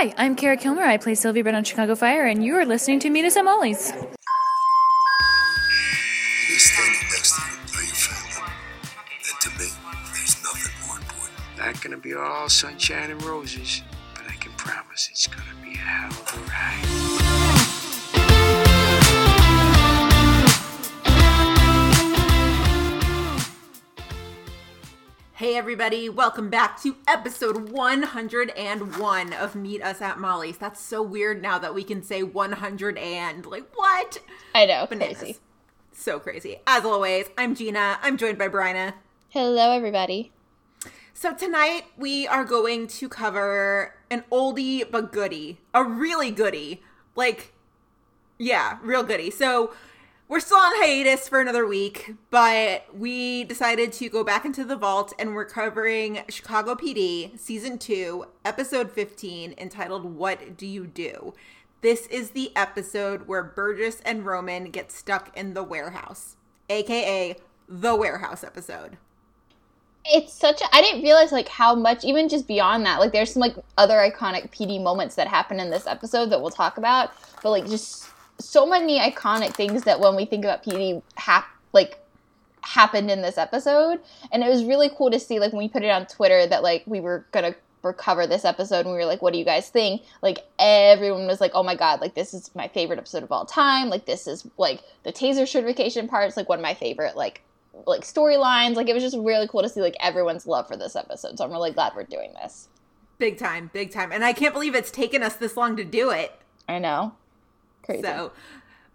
Hi, I'm Kara Killmer. I play Sylvie Brett on Chicago Fire, and you are listening to more important. Not gonna be all sunshine and roses, but I can promise it's gonna be a hell of a ride. Hey everybody, welcome back to episode 101 of Meet Us at Molly's. That's so weird now that we can say 100 and like what? I know, Bananas. crazy. So crazy. As always, I'm Gina. I'm joined by Bryna. Hello, everybody. So tonight we are going to cover an oldie but goodie, a really goodie. Like, yeah, real goodie. So we're still on hiatus for another week, but we decided to go back into the vault and we're covering Chicago PD season two, episode 15, entitled What Do You Do? This is the episode where Burgess and Roman get stuck in the warehouse, aka the warehouse episode. It's such I didn't realize like how much even just beyond that, like there's some like other iconic PD moments that happen in this episode that we'll talk about, but like just so many iconic things that when we think about PD hap- like happened in this episode and it was really cool to see like when we put it on Twitter that like we were going to recover this episode and we were like what do you guys think like everyone was like oh my god like this is my favorite episode of all time like this is like the taser certification parts like one of my favorite like like storylines like it was just really cool to see like everyone's love for this episode so i'm really glad we're doing this Big time, big time. And I can't believe it's taken us this long to do it. i know crazy So,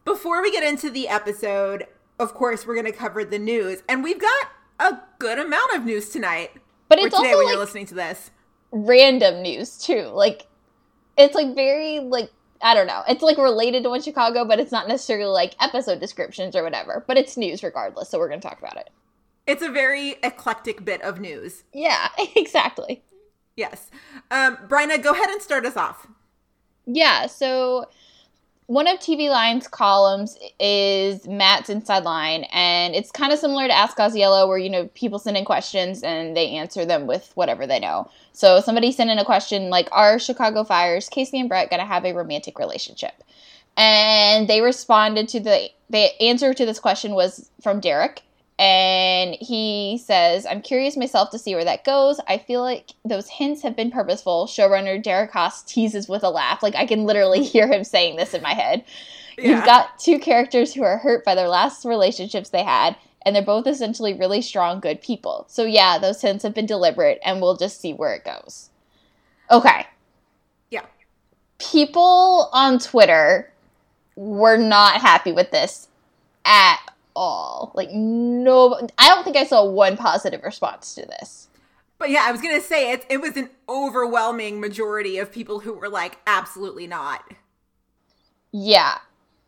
before we get into the episode, of course, we're going to cover the news. And we've got a good amount of news tonight. But it's today also, when like- you're listening to this. random news too like it's like very like i don't know it's like related to one chicago but it's not necessarily like episode descriptions or whatever but it's news regardless so we're gonna talk about it It's a very eclectic bit of news. yeah exactly Yes. Um, Bryna, go ahead and start us off. Yeah, so one of TV Line's columns is Matt's Inside Line, and it's kind of similar to Ask Ausiello, where you know people send in questions and they answer them with whatever they know. So somebody sent in a question like, "Are Chicago Fires Casey and Brett gonna have a romantic relationship?" And they responded to the the answer to this question was from Derek, and he says, I'm curious myself to see where that goes. I feel like those hints have been purposeful. Showrunner Derek Haas teases with a laugh. Like I can literally hear him saying this in my head. Yeah. You've got two characters who are hurt by their last relationships they had, and they're both essentially really strong, good people. So yeah, those hints have been deliberate, and we'll just see where it goes. Okay. Yeah. People on Twitter were not happy with this at all. Like no, I don't think I saw one positive response to this. But yeah, I was to say it, it was an overwhelming majority of people who were like, absolutely not. Yeah,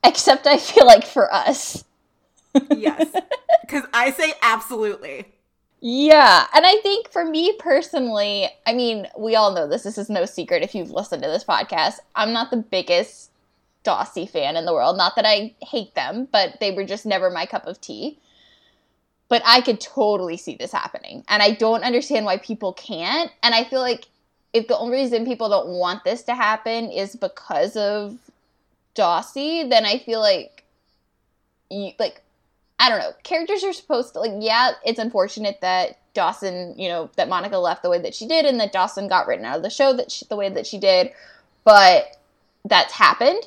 except I feel like for us. Yes. Because I say absolutely. Yeah, and I think for me personally, I mean, we all know this. This is no secret if you've listened to this podcast. I'm not the biggest Dawsey fan in the world. Not that I hate them, but they were just never my cup of tea. But I could totally see this happening. And I don't understand why people can't. And I feel like if the only reason people don't want this to happen is because of Dawsey, then I feel like you, like I don't know. Characters are supposed to like yeah, it's unfortunate that Dawson, you know, that Monica left the way that she did and that Dawson got written out of the show that she, the way that she did, but that's happened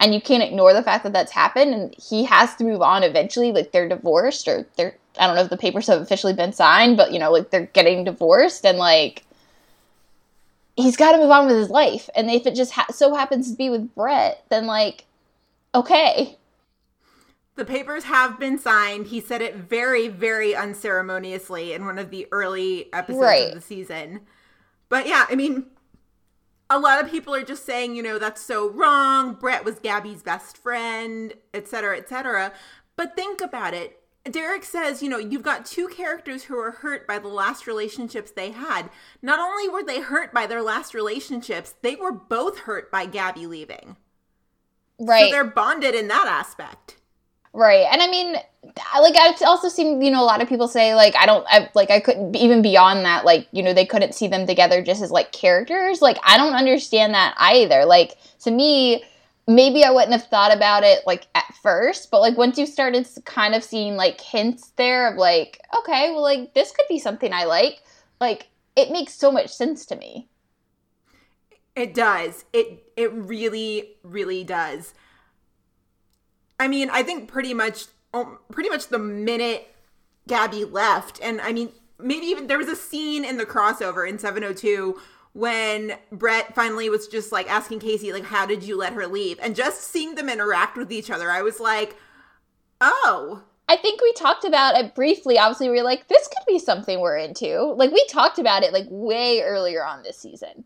and you can't ignore the fact that that's happened and he has to move on eventually like they're divorced or they're I don't know if the papers have officially been signed, but you know, like they're getting divorced and like he's got to move on with his life. And if it just ha- so happens to be with Brett, then like okay. The papers have been signed. He said it very, very unceremoniously in one of the early episodes Right. of the season. But yeah, I mean, a lot of people are just saying, you know, that's so wrong. Brett was Gabby's best friend, et cetera, et cetera. But think about it. Derek says, you know, you've got two characters who are hurt by the last relationships they had. Not only were they hurt by their last relationships, they were both hurt by Gabby leaving. Right. So they're bonded in that aspect. Right. And I mean, like I've also seen, you know, a lot of people say like I don't I, like I couldn't even beyond that like, you know, they couldn't see them together just as like characters. Like I don't understand that either. Like to me, maybe I wouldn't have thought about it like at first, but like once you started kind of seeing like hints there of like, okay, well like this could be something I like, like it makes so much sense to me. It does. It it really really does. I mean, I think pretty much pretty much the minute Gabby left and I mean maybe even there was a scene in the crossover in 702 when Brett finally was just like asking Casey like how did you let her leave and just seeing them interact with each other I was like oh I think we talked about it briefly. Obviously, we were like, this could be something we're into. Like, we talked about it like way earlier on this season.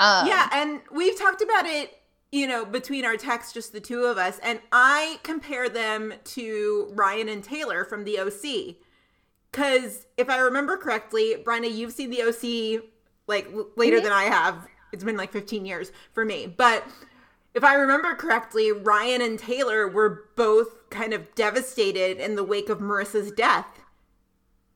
Um, Yeah, and we've talked about it, you know, between our texts, just the two of us, and I compare them to Ryan and Taylor from the OC. Because if I remember correctly, Bryna, you've seen the OC like l- later mm-hmm. than I have. It's been like 15 years for me. But if I remember correctly, Ryan and Taylor were both kind of devastated in the wake of Marissa's death.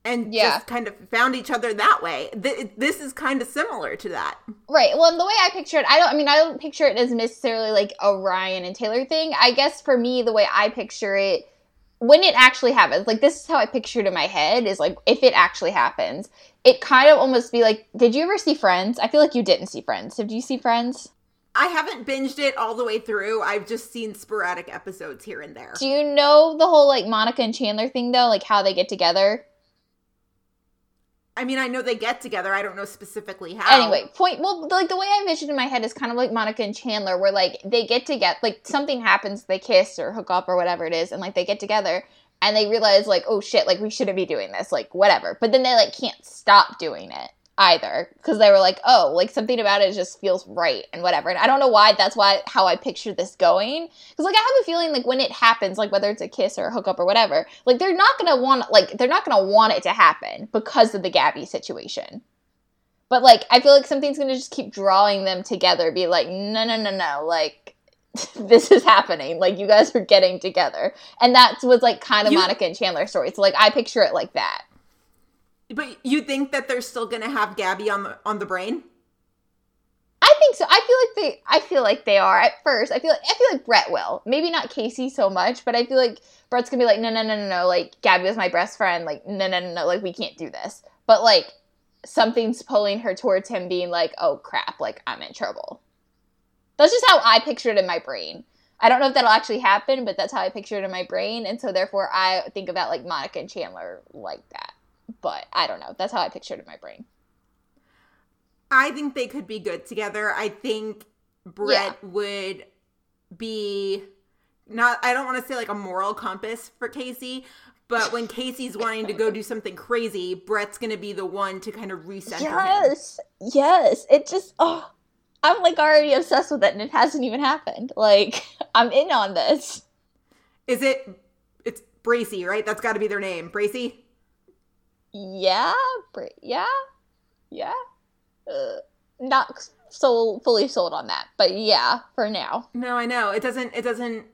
And Yeah. just kind of found each other that way. Th- this is kind of similar to that. Right. Well, and the way I picture it, I don't. I mean, I don't picture it as necessarily like a Ryan and Taylor thing. I guess for me, the way I picture it, when it actually happens, like this is how I picture it in my head. Is like if it actually happens, it kind of almost be like, did you ever see Friends? I feel like you didn't see Friends. Did you see Friends? I haven't binged it all the way through. I've just seen sporadic episodes here and there. Do you know the whole like Monica and Chandler thing though? Like how they get together? I mean, I know they get together. I don't know specifically how. Anyway, point. Well, like the way I envisioned in my head is kind of like Monica and Chandler, where like they get together, like something happens, they kiss or hook up or whatever it is, and like they get together and they realize like, oh shit, like we shouldn't be doing this, like whatever. But then they like can't stop doing it either because they were like, oh, like something about it just feels right and whatever. And I don't know why that's why how I picture this going because like I have a feeling like when it happens, like whether it's a kiss or a hookup or whatever, like they're not gonna want like they're not gonna want it to happen because of the Gabby situation. But like I feel like something's gonna just keep drawing them together, be like, no, no, no, no, like this is happening. Like you guys are getting together. And that was like kind of You- Monica and Chandler's story. So like I picture it like that. But you think that they're still gonna have Gabby on the on the brain? I think so. I feel like they I feel like they are at first. I feel like I feel like Brett will. Maybe not Casey so much, but I feel like Brett's gonna be like, no, no, no, no, no. Like Gabby was my best friend. Like no, no, no, no. Like we can't do this. But like something's pulling her towards him, being like, oh crap, like I'm in trouble. That's just how I pictured it in my brain. I don't know if that'll actually happen, but that's how I pictured it in my brain, and so therefore I think about like Monica and Chandler like that. But I don't know. That's how I pictured it in my brain. I think they could be good together. I think Brett would be not I don't want to say like a moral compass for Casey, but when Casey's wanting to go do something crazy, Brett's gonna be the one to kind of recenter him. Yes, yes. It just oh, I'm like already obsessed with it, and it hasn't even happened. Like I'm in on this. Is it it's Bracy, right? That's gotta be their name. Bracy? Yeah, yeah, yeah. Uh, not so fully sold on that, but yeah, for now. No, I know. It doesn't it doesn't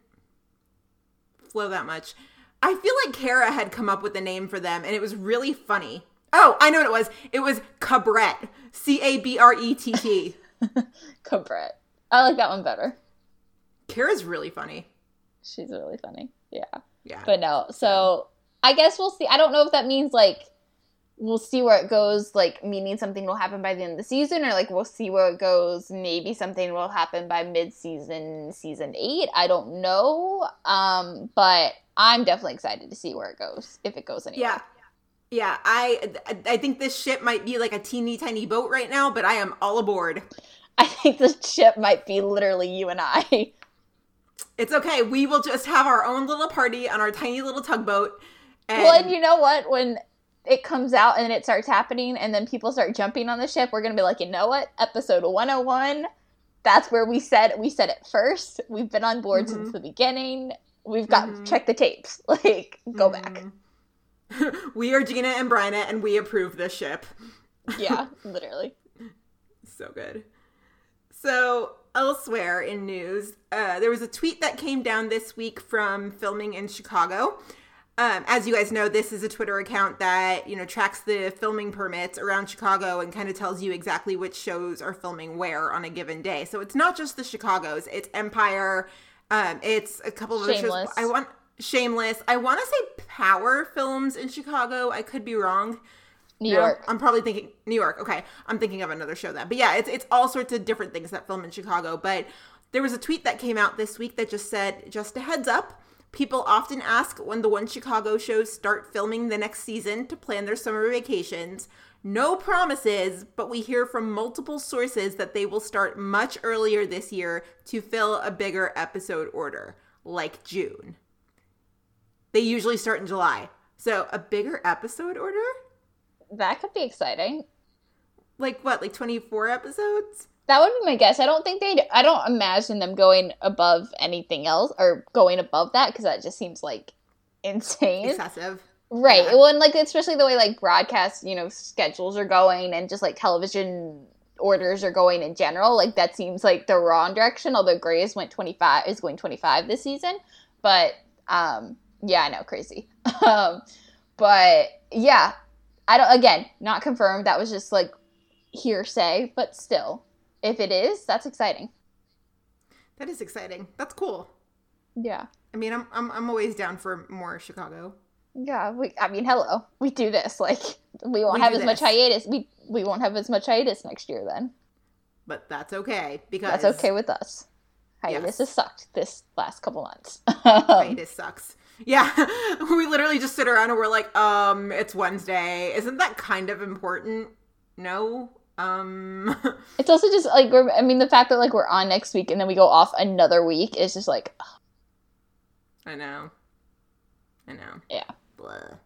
flow that much. I feel like Kara had come up with a name for them and it was really funny. Oh, I know what it was. It was Cabret. C A B R E T T. Cabret. I like that one better. Kara's really funny. She's really funny. Yeah. Yeah. But no, so I guess we'll see. I don't know if that means like we'll see where it goes, like meaning something will happen by the end of the season, or like we'll see where it goes. Maybe something will happen by mid season, season eight. I don't know. Um, but I'm definitely excited to see where it goes, if it goes anywhere. yeah. Yeah, I I think this ship might be like a teeny tiny boat right now, but I am all aboard. I think the ship might be literally you and I. It's okay. We will just have our own little party on our tiny little tugboat. And, well, and you know what? When it comes out and it starts happening, and then people start jumping on the ship, we're gonna be like, you know what? Episode 101. That's where we said we said it first. We've been on board since the beginning. We've got Mhm. check the tapes. Like, go back. we are Gina and Bryna, and we approve this ship. Yeah, literally. So good. So elsewhere in news, uh, there was a tweet that came down this week from filming in Chicago. Um, as you guys know, this is a Twitter account that you know tracks the filming permits around Chicago and kind of tells you exactly which shows are filming where on a given day. So it's not just the Chicago's; it's Empire. Um, it's a couple of shows. I want Shameless. I want to say Power Films in Chicago. I could be wrong. New No, York. I'm probably thinking New York. Okay, I'm thinking of another show that. But yeah, it's it's all sorts of different things that film in Chicago. But there was a tweet that came out this week that just said, "Just a heads up." People often ask when the One Chicago shows start filming the next season to plan their summer vacations. No promises, but we hear from multiple sources that they will start much earlier this year to fill a bigger episode order, like June. They usually start in July. So, a bigger episode order? That could be exciting. like what like 24 episodes That would be my guess. I don't think they'd. I don't imagine them going above anything else or going above that because that just seems like insane. excessive Right. Yeah. Well, and like especially the way like broadcast, you know, schedules are going and just like television orders are going in general. Like that seems like the wrong direction. Although Grey's went twenty five is going twenty five this season, but um, yeah, I know, crazy. um, but yeah, I don't. Again, not confirmed. That was just like hearsay, but still, if it is, that's exciting. that is exciting that's cool Yeah. i mean i'm i'm, I'm always down for more chicago Yeah, we. I mean, hello. We do this. Like, we won't We have as much hiatus. We we won't have as much hiatus next year. Then but that's okay because that's okay with us. Hiatus Yes. has sucked this last couple months. hiatus sucks yeah we literally just sit around and we're like um it's wednesday isn't that kind of important no um it's also just like we're. I mean, the fact that like we're on next week and then we go off another week is just like, i know i know yeah. Blah.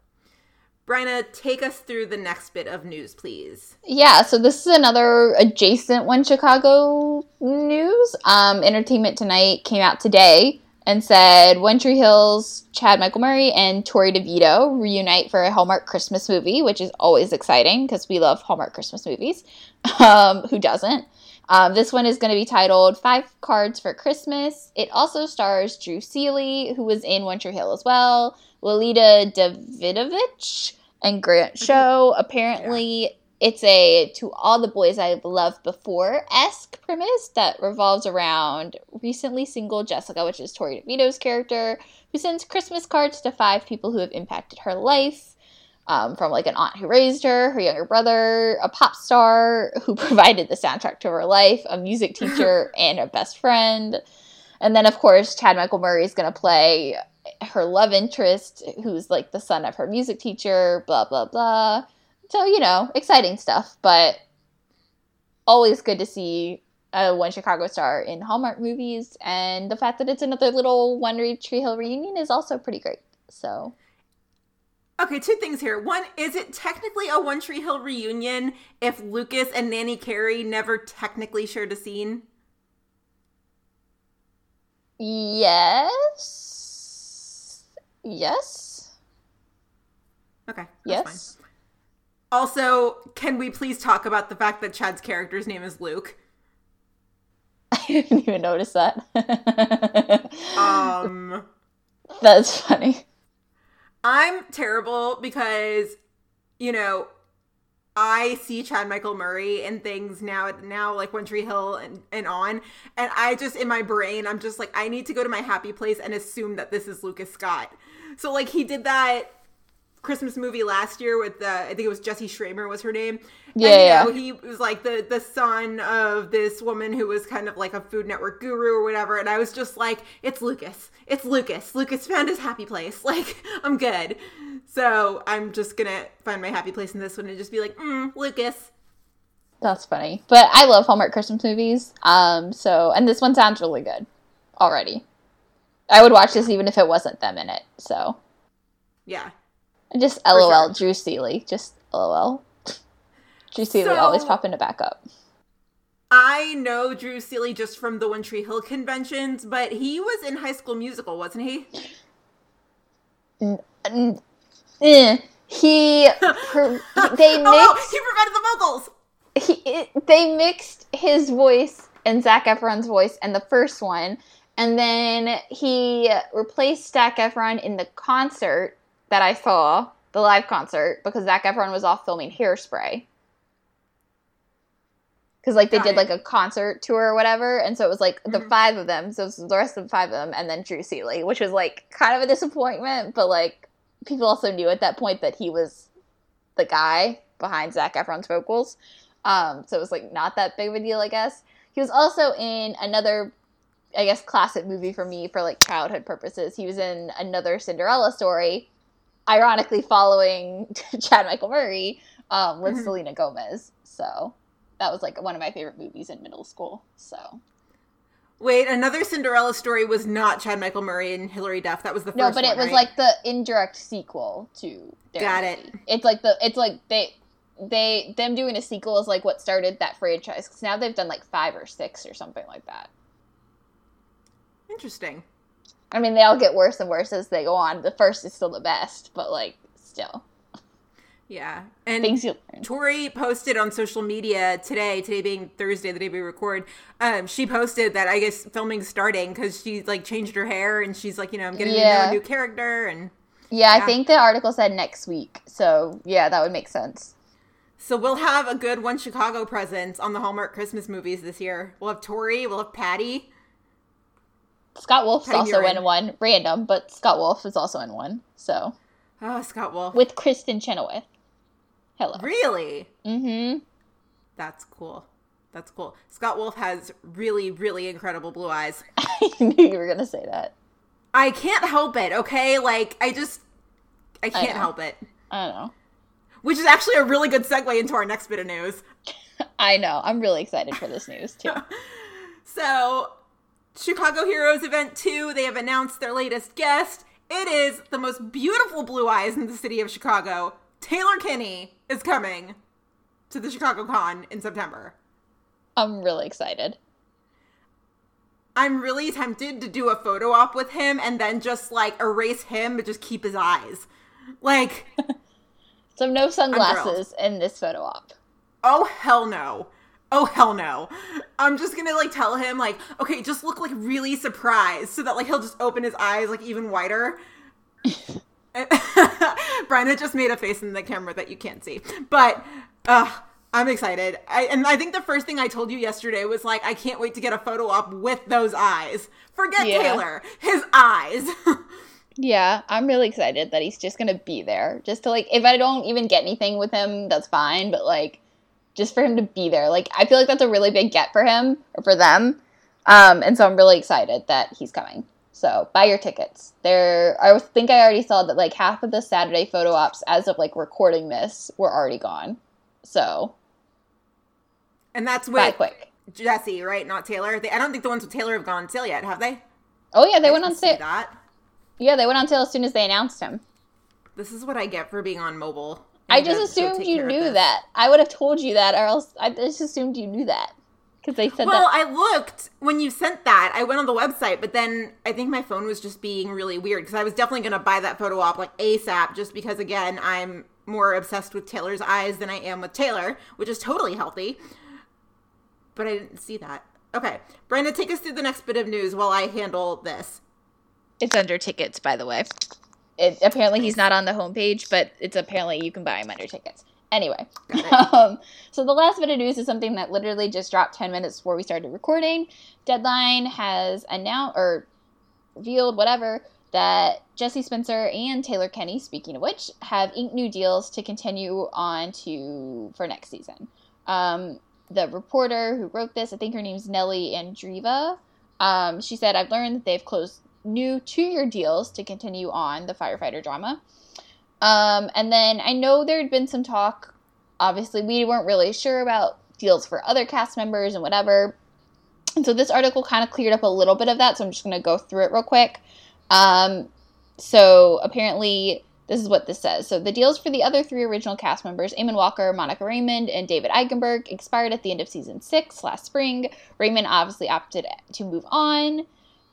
Bryna, take us through the next bit of news, please. Yeah, so this is another adjacent one Chicago news. Um, Entertainment Tonight came out today and said One Tree Hill's Chad Michael Murray and Torrey DeVitto reunite for a Hallmark Christmas movie, which is always exciting because we love Hallmark Christmas movies. Um, who doesn't? Um, this one is going to be titled Five Cards for Christmas. It also stars Drew Seeley, who was in One Tree Hill as well, Lolita Davidovich, and Grant Show. Apparently, it's a To All the Boys I've Loved Before esque premise that revolves around recently single Jessica, which is Torrey DeVitto's character, who sends Christmas cards to five people who have impacted her life um, from like an aunt who raised her, her younger brother, a pop star who provided the soundtrack to her life, a music teacher, and a best friend. And then, of course, Chad Michael Murray is going to play her love interest, who's like the son of her music teacher, blah, blah, blah. So, you know, exciting stuff, but always good to see a One Chicago star in Hallmark movies. And the fact that it's another little One Tree Hill reunion is also pretty great. So, Okay, two things here. One, is it technically a One Tree Hill reunion if Lucas and Nanny Carrie never technically shared a scene? Yes. Yes. Okay. That's Yes. Fine. Also, can we please talk about the fact that Chad's character's name is Luke? I didn't even notice that. Um, That's funny. I'm terrible because, you know, I see Chad Michael Murray and things now, now like One Tree Hill and, and on, and I just in my brain, I'm just like, I need to go to my happy place and assume that this is Lucas Scott. So like he did that Christmas movie last year with the I think it was Jesse Schramer was her name. Yeah, and, yeah. know, he was like the the son of this woman who was kind of like a Food Network guru or whatever, and I was just like, it's Lucas, it's Lucas. Lucas found his happy place. Like I'm good. So I'm just gonna find my happy place in this one and just be like, mm, Lucas. That's funny. But I love Hallmark Christmas movies. Um, so and this one sounds really good already. I would watch this even if it wasn't them in it. So Yeah. Just LOL, sure. Drew Seeley. Just LOL. Drew Seeley So- always popping to back up. I know Drew Seeley just from the One Tree Hill conventions, but he was in High School Musical, wasn't he? Mm, eh. He, per, they Oh, mixed he provided the vocals. he, it, they mixed his voice and Zac Efron's voice in the first one. And then he replaced Zac Efron in the concert that I saw, the live concert, because Zac Efron was off filming Hairspray. Because like they Got did it. like a concert tour or whatever, and so it was like the Mhm. five of them, so it was the rest of the five of them, and then Drew Seeley, which was like kind of a disappointment, but like people also knew at that point that he was the guy behind Zac Efron's vocals. Um, so it was like not that big of a deal, I guess. He was also in another, I guess, classic movie for me for like childhood purposes. He was in another Cinderella story, ironically following Chad Michael Murray um, with Mhm. Selena Gomez. So that was like one of my favorite movies in middle school. So Wait, another Cinderella story was not Chad Michael Murray and Hilary Duff. That was the first no, but it was right? like the indirect sequel to. Their Got it. It's like the. It's like they. They them doing a sequel is like what started that franchise because now they've done like five or six or something like that. interesting. I mean, they all get worse and worse as they go on. The first is still the best, but like still Yeah, and things you learn. Torrey posted on social media today, today being Thursday, the day we record. Um, she posted that I guess filming's starting because she like changed her hair and she's like, you know, I'm getting to know a new character and Yeah, Yeah. I think the article said next week, so yeah, that would make sense. so we'll have a good one Chicago presence on the Hallmark Christmas movies this year. We'll have Torrey, we'll have Patty. Scott Wolf's Patty also in one, random, but Scott Wolf is also in one. So Oh, Scott Wolf. with Kristin Chenoweth. Hello. really? Mm-hmm. That's cool. That's cool. Scott Wolf has really, really incredible blue eyes. I knew you were gonna say that. I can't help it, okay? Like, I just, I can't know. help it. I don't know. Which is actually a really good segue into our next bit of news. I know. I'm really excited for this news too. So, Chicago Heroes Event 2, they have announced their latest guest. It is the most beautiful blue eyes in the city of Chicago. Taylor Kinney is coming to the Chicago Con in September. I'm really excited. I'm really tempted to do a photo op with him and then just like erase him but just keep his eyes. Like, So no sunglasses in this photo op. oh hell no. Oh hell no. I'm just gonna like tell him like, okay, just look like really surprised so that like he'll just open his eyes like even wider. Bryna just made a face in the camera that you can't see. But uh I'm excited. I, and I think the first thing I told you yesterday was like, I can't wait to get a photo op with those eyes. Forget Yeah. Taylor, his eyes. Yeah, I'm really excited that he's just gonna be there. Just to like, if I don't even get anything with him, that's fine. But like, just for him to be there, like, I feel like that's a really big get for him or for them. Um, and so I'm really excited that he's coming. So buy your tickets. There, I think I already saw that like half of the Saturday photo ops as of like recording this were already gone. So and that's with quick. Jesse, right? Not Taylor. They, I don't think the ones with Taylor have gone on sale yet, have they? Oh yeah, they I went on sale. That. Yeah, they went on sale as soon as they announced him. This is what I get for being on mobile. I just assumed you knew that. I would have told you that, or else I just assumed you knew that because they said Well, that. I looked when you sent that. I went on the website, but then I think my phone was just being really weird because I was definitely going to buy that photo op like ASAP just because, again, I'm more obsessed with Taylor's eyes than I am with Taylor, which is totally healthy. But I didn't see that. Okay. Bryna, take us through the next bit of news while I handle this. It's under tickets, by the way. It apparently he's not on the homepage, but it's apparently you can buy him under tickets. Anyway, um, so the last bit of news is something that literally just dropped ten minutes before we started recording. Deadline has announced or revealed whatever that Jesse Spencer and Taylor Kinney, speaking of which, have inked new deals to continue on to for next season. Um, the reporter who wrote this, I think her name's Nellie Andreeva. Um, she said, "I've learned that they've closed new two-year deals to continue on the firefighter drama." Um, and then I know there had been some talk. Obviously, we weren't really sure about deals for other cast members and whatever. And so this article kind of cleared up a little bit of that. So I'm just going to go through it real quick. Um, so apparently, this is what this says. So the deals for the other three original cast members, Eamonn Walker, Monica Raymond, and David Eigenberg, expired at the end of season six last spring. Raymond obviously opted to move on.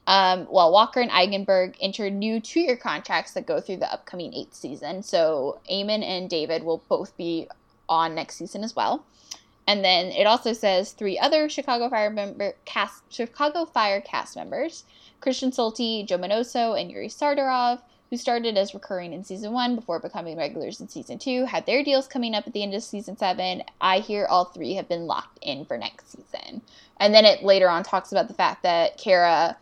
Um, while Walker and Eigenberg entered new two-year contracts that go through the upcoming eighth season. So Eamonn and David will both be on next season as well. And then it also says three other Chicago Fire member cast Chicago Fire cast members: Christian Stolte, Joe Minoso, and Yuri Sardarov, who started as recurring in season one before becoming regulars in season two, had their deals coming up at the end of season seven. I hear all three have been locked in for next season. And then it later on talks about the fact that Kara,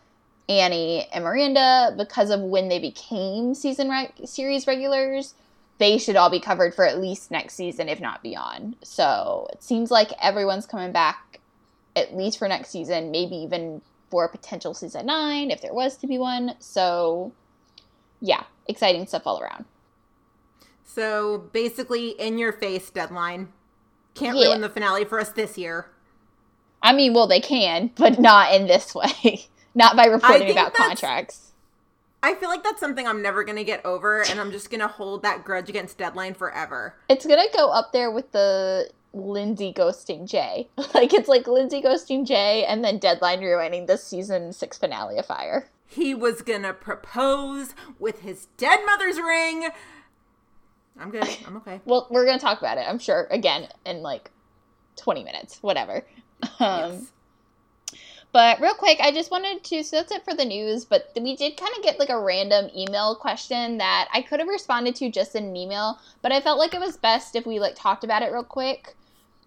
Annie, and Miranda, because of when they became season series regulars, they should all be covered for at least next season, if not beyond. So it seems like everyone's coming back at least for next season, maybe even for a potential season nine if there was to be one. So yeah, exciting stuff all around. So basically, in your face deadline. Can't Yeah. ruin the finale for us this year. I mean, well, they can, but not in this way. Not by reporting about contracts. I feel like that's something I'm never gonna get over, and I'm just gonna hold that grudge against deadline forever. It's gonna go up there with the Lindsay ghosting Jay. like it's like Lindsay ghosting Jay, and then Deadline ruining the season six finale of Fire. He was gonna propose with his dead mother's ring. I'm good. I'm okay. Well, we're gonna talk about it. I'm sure again in like twenty minutes, whatever. Um, Yes. But real quick, I just wanted to. So that's it for the news. But we did kind of get like a random email question that I could have responded to just in an email, but I felt like it was best if we like talked about it real quick,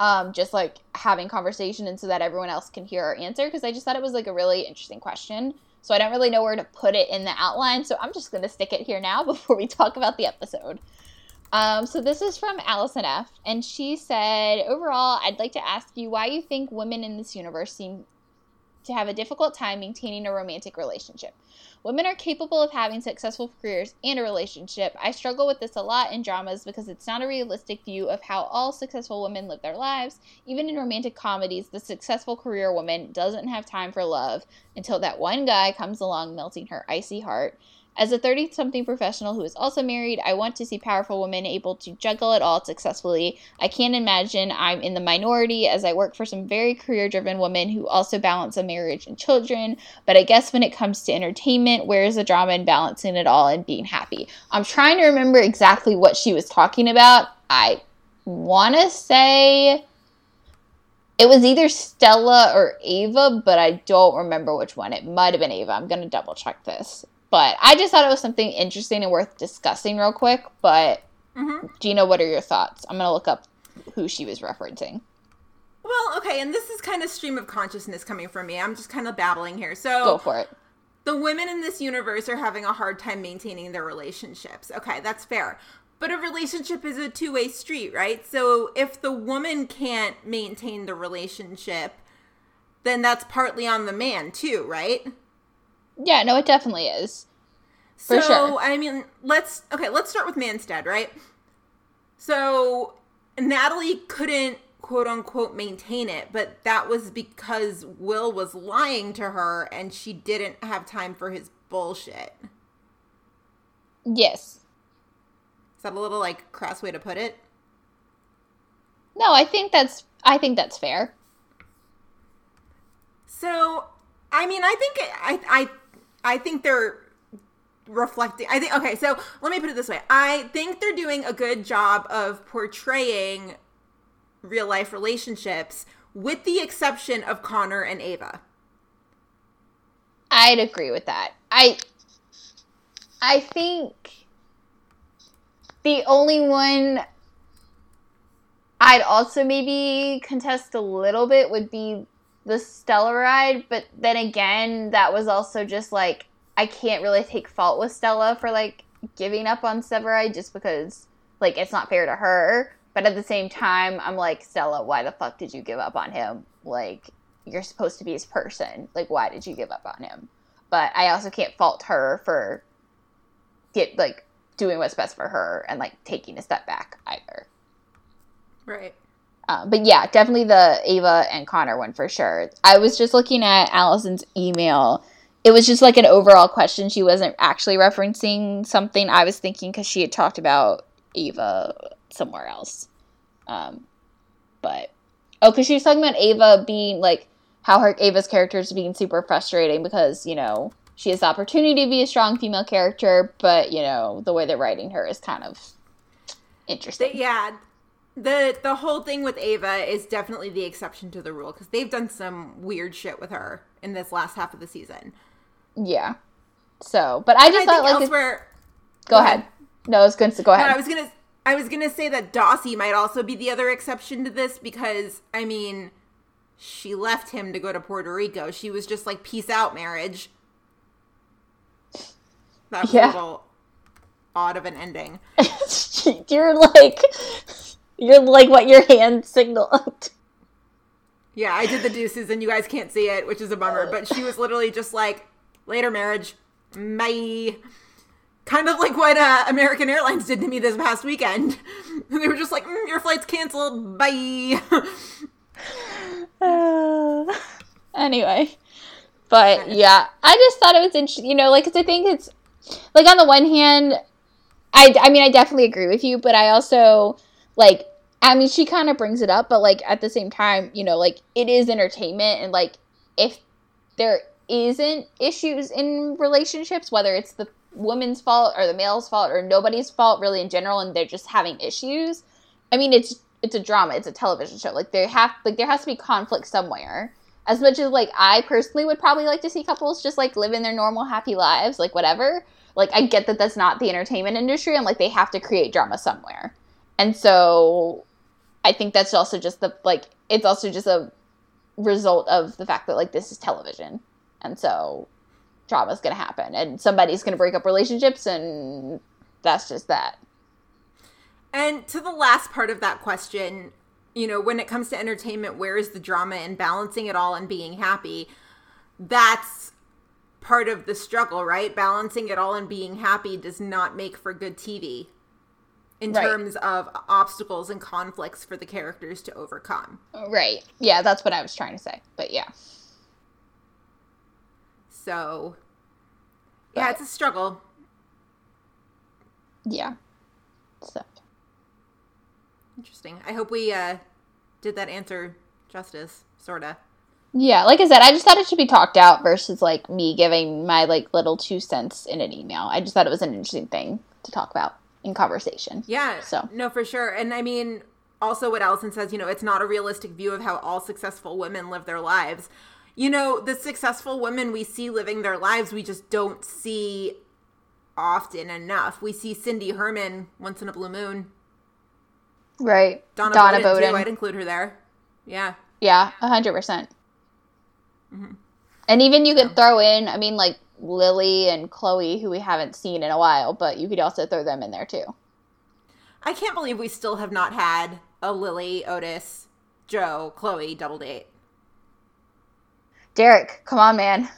um, just like having conversation, and so that everyone else can hear our answer. Because I just thought it was like a really interesting question. So I don't really know where to put it in the outline. So I'm just gonna stick it here now before we talk about the episode. Um, so this is from Allison F. And she said, overall, I'd like to ask you why you think women in this universe seem to have a difficult time maintaining a romantic relationship. Women are capable of having successful careers and a relationship. I struggle with this a lot in dramas because it's not a realistic view of how all successful women live their lives. Even in romantic comedies, the successful career woman doesn't have time for love until that one guy comes along melting her icy heart. As a 30 something professional who is also married, I want to see powerful women able to juggle it all successfully. I can't imagine I'm in the minority as I work for some very career driven women who also balance a marriage and children. But I guess when it comes to entertainment, where is the drama in balancing it all and being happy? I'm trying to remember exactly what she was talking about. I want to say it was either Stella or Ava, but I don't remember which one. It might have been Ava. I'm going to double check this. But I just thought it was something interesting and worth discussing real quick. But Mhm. Gina, what are your thoughts? I'm going to look up who she was referencing. Well, okay, and this is kind of stream of consciousness coming from me. I'm just kind of babbling here. So Go for it. the women in this universe are having a hard time maintaining their relationships. Okay, that's fair. But a relationship is a two way street, right? So if the woman can't maintain the relationship, then that's partly on the man too, right? Yeah, no, it definitely is. For so, sure. I mean, let's okay, let's start with Manstead, right? So Natalie couldn't quote unquote maintain it, but that was because Will was lying to her and she didn't have time for his bullshit. Yes. Is that a little like crass way to put it? No, I think that's I think that's fair. So, I mean, I think I I I think they're reflecting. I think okay. So let me put it this way: I think they're doing a good job of portraying real life relationships, with the exception of Connor and Ava. I'd agree with that. I I think the only one I'd also maybe contest a little bit would be the Stellaride, but then again, that was also just like I can't really take fault with Stella for like giving up on Severide just because like it's not fair to her. But at the same time, I'm like, Stella, why the fuck did you give up on him? Like, you're supposed to be his person. Like, why did you give up on him? But I also can't fault her for get like doing what's best for her and like taking a step back either. Right. Uh, but yeah, definitely the Ava and Connor one for sure. I was just looking at Allison's email. It was just like an overall question. She wasn't actually referencing something I was thinking because she had talked about Ava somewhere else. Um, but oh, because she was talking about Ava being like how her Ava's character is being super frustrating because you know she has the opportunity to be a strong female character, but you know the way they're writing her is kind of interesting. They, yeah. The the whole thing with Ava is definitely the exception to the rule because they've done some weird shit with her in this last half of the season. Yeah. So, but I just I thought think like, elsewhere. go ahead. No, I was going to go No, ahead. I was gonna I was gonna say that Dawsey might also be the other exception to this because I mean, she left him to go to Puerto Rico. She was just like, "Peace out, marriage." That was Yeah. a little odd of an ending. you're like, you're like what your hand signaled. Yeah, I did the deuces, and you guys can't see it, which is a bummer. But she was literally just like, "Later, marriage, bye." Kind of like what uh, American Airlines did to me this past weekend. they were just like, mm, "Your flight's canceled, bye." anyway, but yeah, I just thought it was interesting. You know, like 'cause I think it's like on the one hand, I I mean I definitely agree with you, but I also like I mean she kind of brings it up, but like at the same time, you know, like it is entertainment, and like if there isn't issues in relationships, whether it's the woman's fault or the male's fault or nobody's fault really in general, and they're just having issues. I mean, it's it's a drama. It's a television show. Like there have like there has to be conflict somewhere. As much as like I personally would probably like to see couples just like live in their normal happy lives, like whatever. Like I get that that's not the entertainment industry, and like they have to create drama somewhere. And so, I think that's also just the like it's also just a result of the fact that like this is television, and so drama's gonna happen, and somebody's gonna break up relationships, and that's just that. And to the last part of that question, you know, when it comes to entertainment, where is the drama and balancing it all and being happy? That's part of the struggle, right? Balancing it all and being happy does not make for good TV in Right. terms of obstacles and conflicts for the characters to overcome. Right. Yeah, that's what I was trying to say. But yeah. So, yeah, it's a struggle. Yeah. So Interesting. I hope we uh, did that answer justice, sorta. Yeah, like I said, I just thought it should be talked out versus like me giving my like little two cents in an email. I just thought it was an interesting thing to talk about in conversation. Yeah. So. no, for sure. And I mean, also what Allison says, you know, it's not a realistic view of how all successful women live their lives. You know, the successful women we see living their lives, we just don't see often enough. We see Cindy Herrmann once in a blue moon. Right. Donna, Donna, Boden, Boden. too. I'd include her there. Yeah. Yeah, a hundred percent. Mm-hmm. And even you could throw in, I mean, like Lily and Chloe, who we haven't seen in a while, but you could also throw them in there too. I can't believe we still have not had a Lily, Otis, Joe, Chloe double date. Derek, come on, man.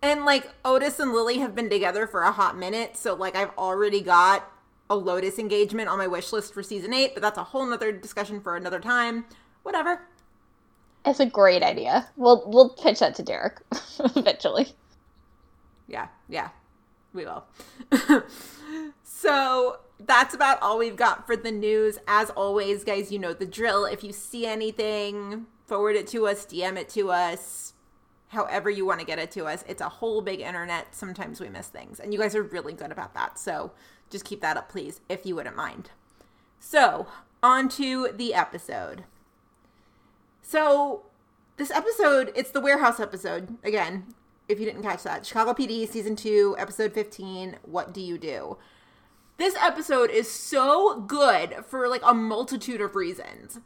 And like Otis and Lily have been together for a hot minute, so like I've already got a Lotus engagement on my wish list for season eight, but that's a whole nother discussion for another time. Whatever. It's a great idea. We'll we'll pitch that to Derek eventually. Yeah, yeah, we will. so that's about all we've got for the news. As always, guys, you know the drill. If you see anything, forward it to us, DM it to us, however you want to get it to us. It's a whole big internet. Sometimes we miss things, and you guys are really good about that. So just keep that up, please, if you wouldn't mind. So, on to the episode. So, this episode, it's the warehouse episode. Again, if you didn't catch that, Chicago PD season 2, episode 15, What Do You Do? This episode is so good for like a multitude of reasons.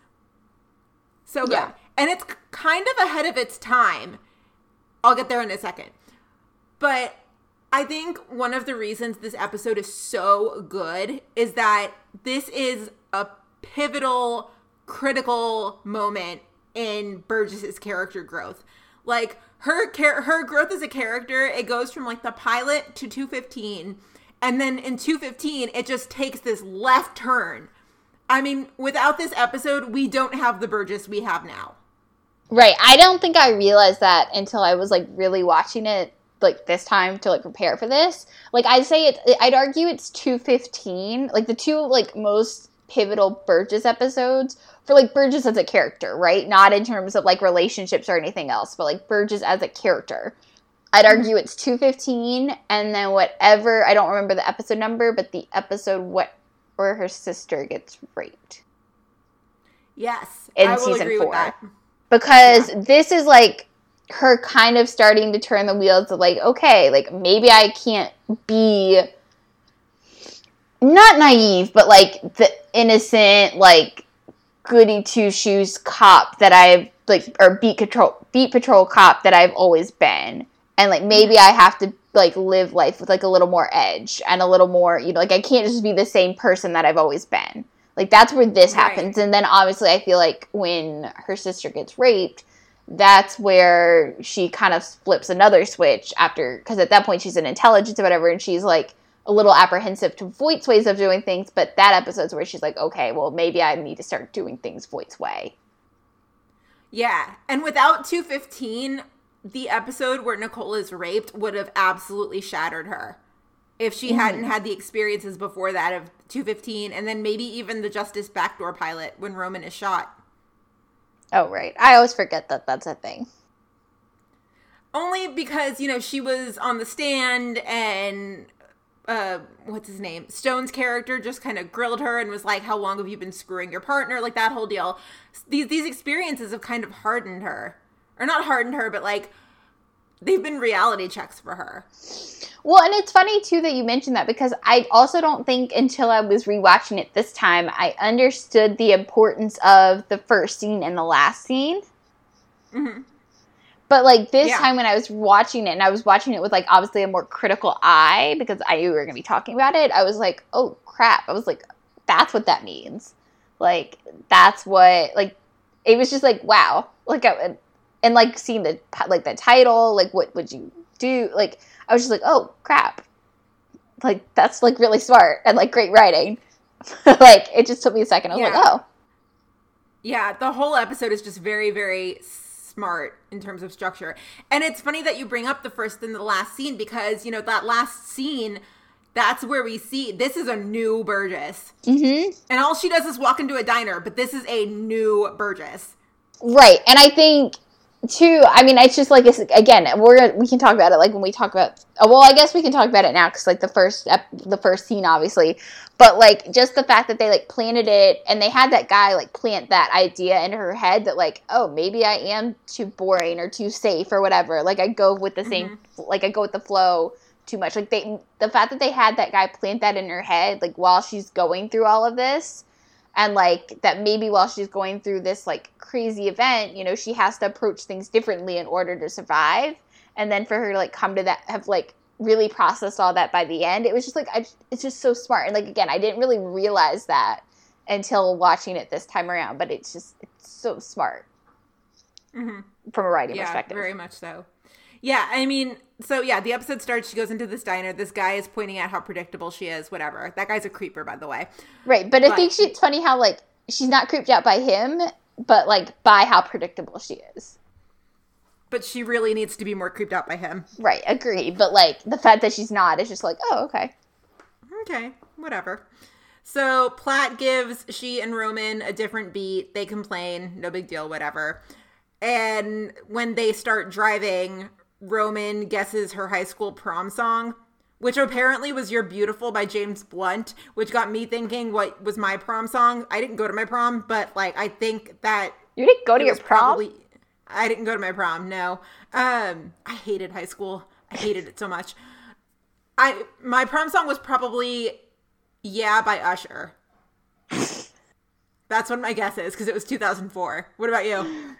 So good. Yeah. And it's kind of ahead of its time. I'll get there in a second. But I think one of the reasons this episode is so good is that this is a pivotal, critical moment in Burgess's character growth. Like her char- her growth as a character, it goes from like the pilot to 215, and then in 215 it just takes this left turn. I mean, without this episode, we don't have the Burgess we have now. Right. I don't think I realized that until I was like really watching it like this time to like prepare for this. Like I'd say it I'd argue it's 215. Like the two like most pivotal Burgess episodes for like Burgess as a character, right? Not in terms of like relationships or anything else, but like Burgess as a character. I'd mm-hmm. argue it's 215 and then whatever, I don't remember the episode number, but the episode what where her sister gets raped. Yes, In I will season agree four. with that. because this is like her kind of starting to turn the wheels of like okay like maybe i can't be not naive but like the innocent like goody two shoes cop that i've like or beat control beat patrol cop that i've always been. And like maybe i have to like live life with like a little more edge and a little more you know like i can't just be the same person that i've always been. Like that's where this Right. happens. And then obviously i feel like when her sister gets raped that's where she kind of flips another switch after because at that point she's in intelligence or whatever and she's like a little apprehensive to Voight's ways of doing things but that episode's where she's like okay well maybe i need to start doing things Voight's way Yeah, and without 215, the episode where Nicole is raped would have absolutely shattered her. If she mm-hmm. hadn't had the experiences before that of 215 and then maybe even the Justice Backdoor pilot when Roman is shot. oh right i always forget that that's a thing Only because, you know, she was on the stand and uh what's his name? Stone's character just kind of grilled her and was like, "How long have you been screwing your partner?" like that whole deal. These these experiences have kind of hardened her. Or not hardened her, but like they've been reality checks for her. Well, and it's funny too that you mentioned that because I also don't think until I was rewatching it this time I understood the importance of the first scene and the last scene. But like this Yeah. time when I was watching it and I was watching it with like obviously a more critical eye because I knew we were going to be talking about it, I was like, "Oh crap." I was like, "That's what that means." Like that's what like it was just like, "Wow." Like I, and like seeing the like the title, like what would you do? Like I was just like, "Oh crap." Like that's like really smart and like great writing. like it just took me a second. I was Yeah. like, "Oh." Yeah, the whole episode is just very, very smart in terms of structure. And it's funny that you bring up the first and the last scene because, you know, that last scene, that's where we see this is a new Burgess. Mhm. And all she does is walk into a diner, but this is a new Burgess. Right, and I think too. I mean, it's just like it's, again, we're we can talk about it like when we talk about. oh, Well, I guess we can talk about it now because like the first ep- the first scene, obviously, but like just the fact that they like planted it and they had that guy like plant that idea in her head that like, oh, maybe I am too boring or too safe or whatever. Like I go with the same, mm-hmm. like I go with the flow too much. Like they, the fact that they had that guy plant that in her head, like while she's going through all of this and like that maybe while she's going through this like crazy event you know she has to approach things differently in order to survive. And then for her to like come to that have like really processed all that by the end it was just like I, it's just so smart. And like again i didn't really realize that until watching it this time around but it's just it's so smart. Mm-hmm. From a writing Yeah, perspective. very much so. Yeah, I mean, so yeah, the episode starts. She goes into this diner. This guy is pointing out how predictable she is. Whatever. That guy's a creeper, by the way. right but i think she, it's funny how like she's not creeped out by him but like by how predictable she is But she really needs to be more creeped out by him. right agree but like the fact that she's not is just like oh okay Okay, whatever. So Platt gives she and Roman a different beat. They complain, no big deal, whatever. And when they start driving, Roman guesses her high school prom song, which apparently was You're Beautiful by James Blunt, which got me thinking what was my prom song. I didn't go to my prom, but like I think that you didn't go to your prom probably- I didn't go to my prom. No. Um, I hated high school. I hated it so much. I my prom song was probably "Yeah" by Usher. That's what my guess is because it was 2004. What about you?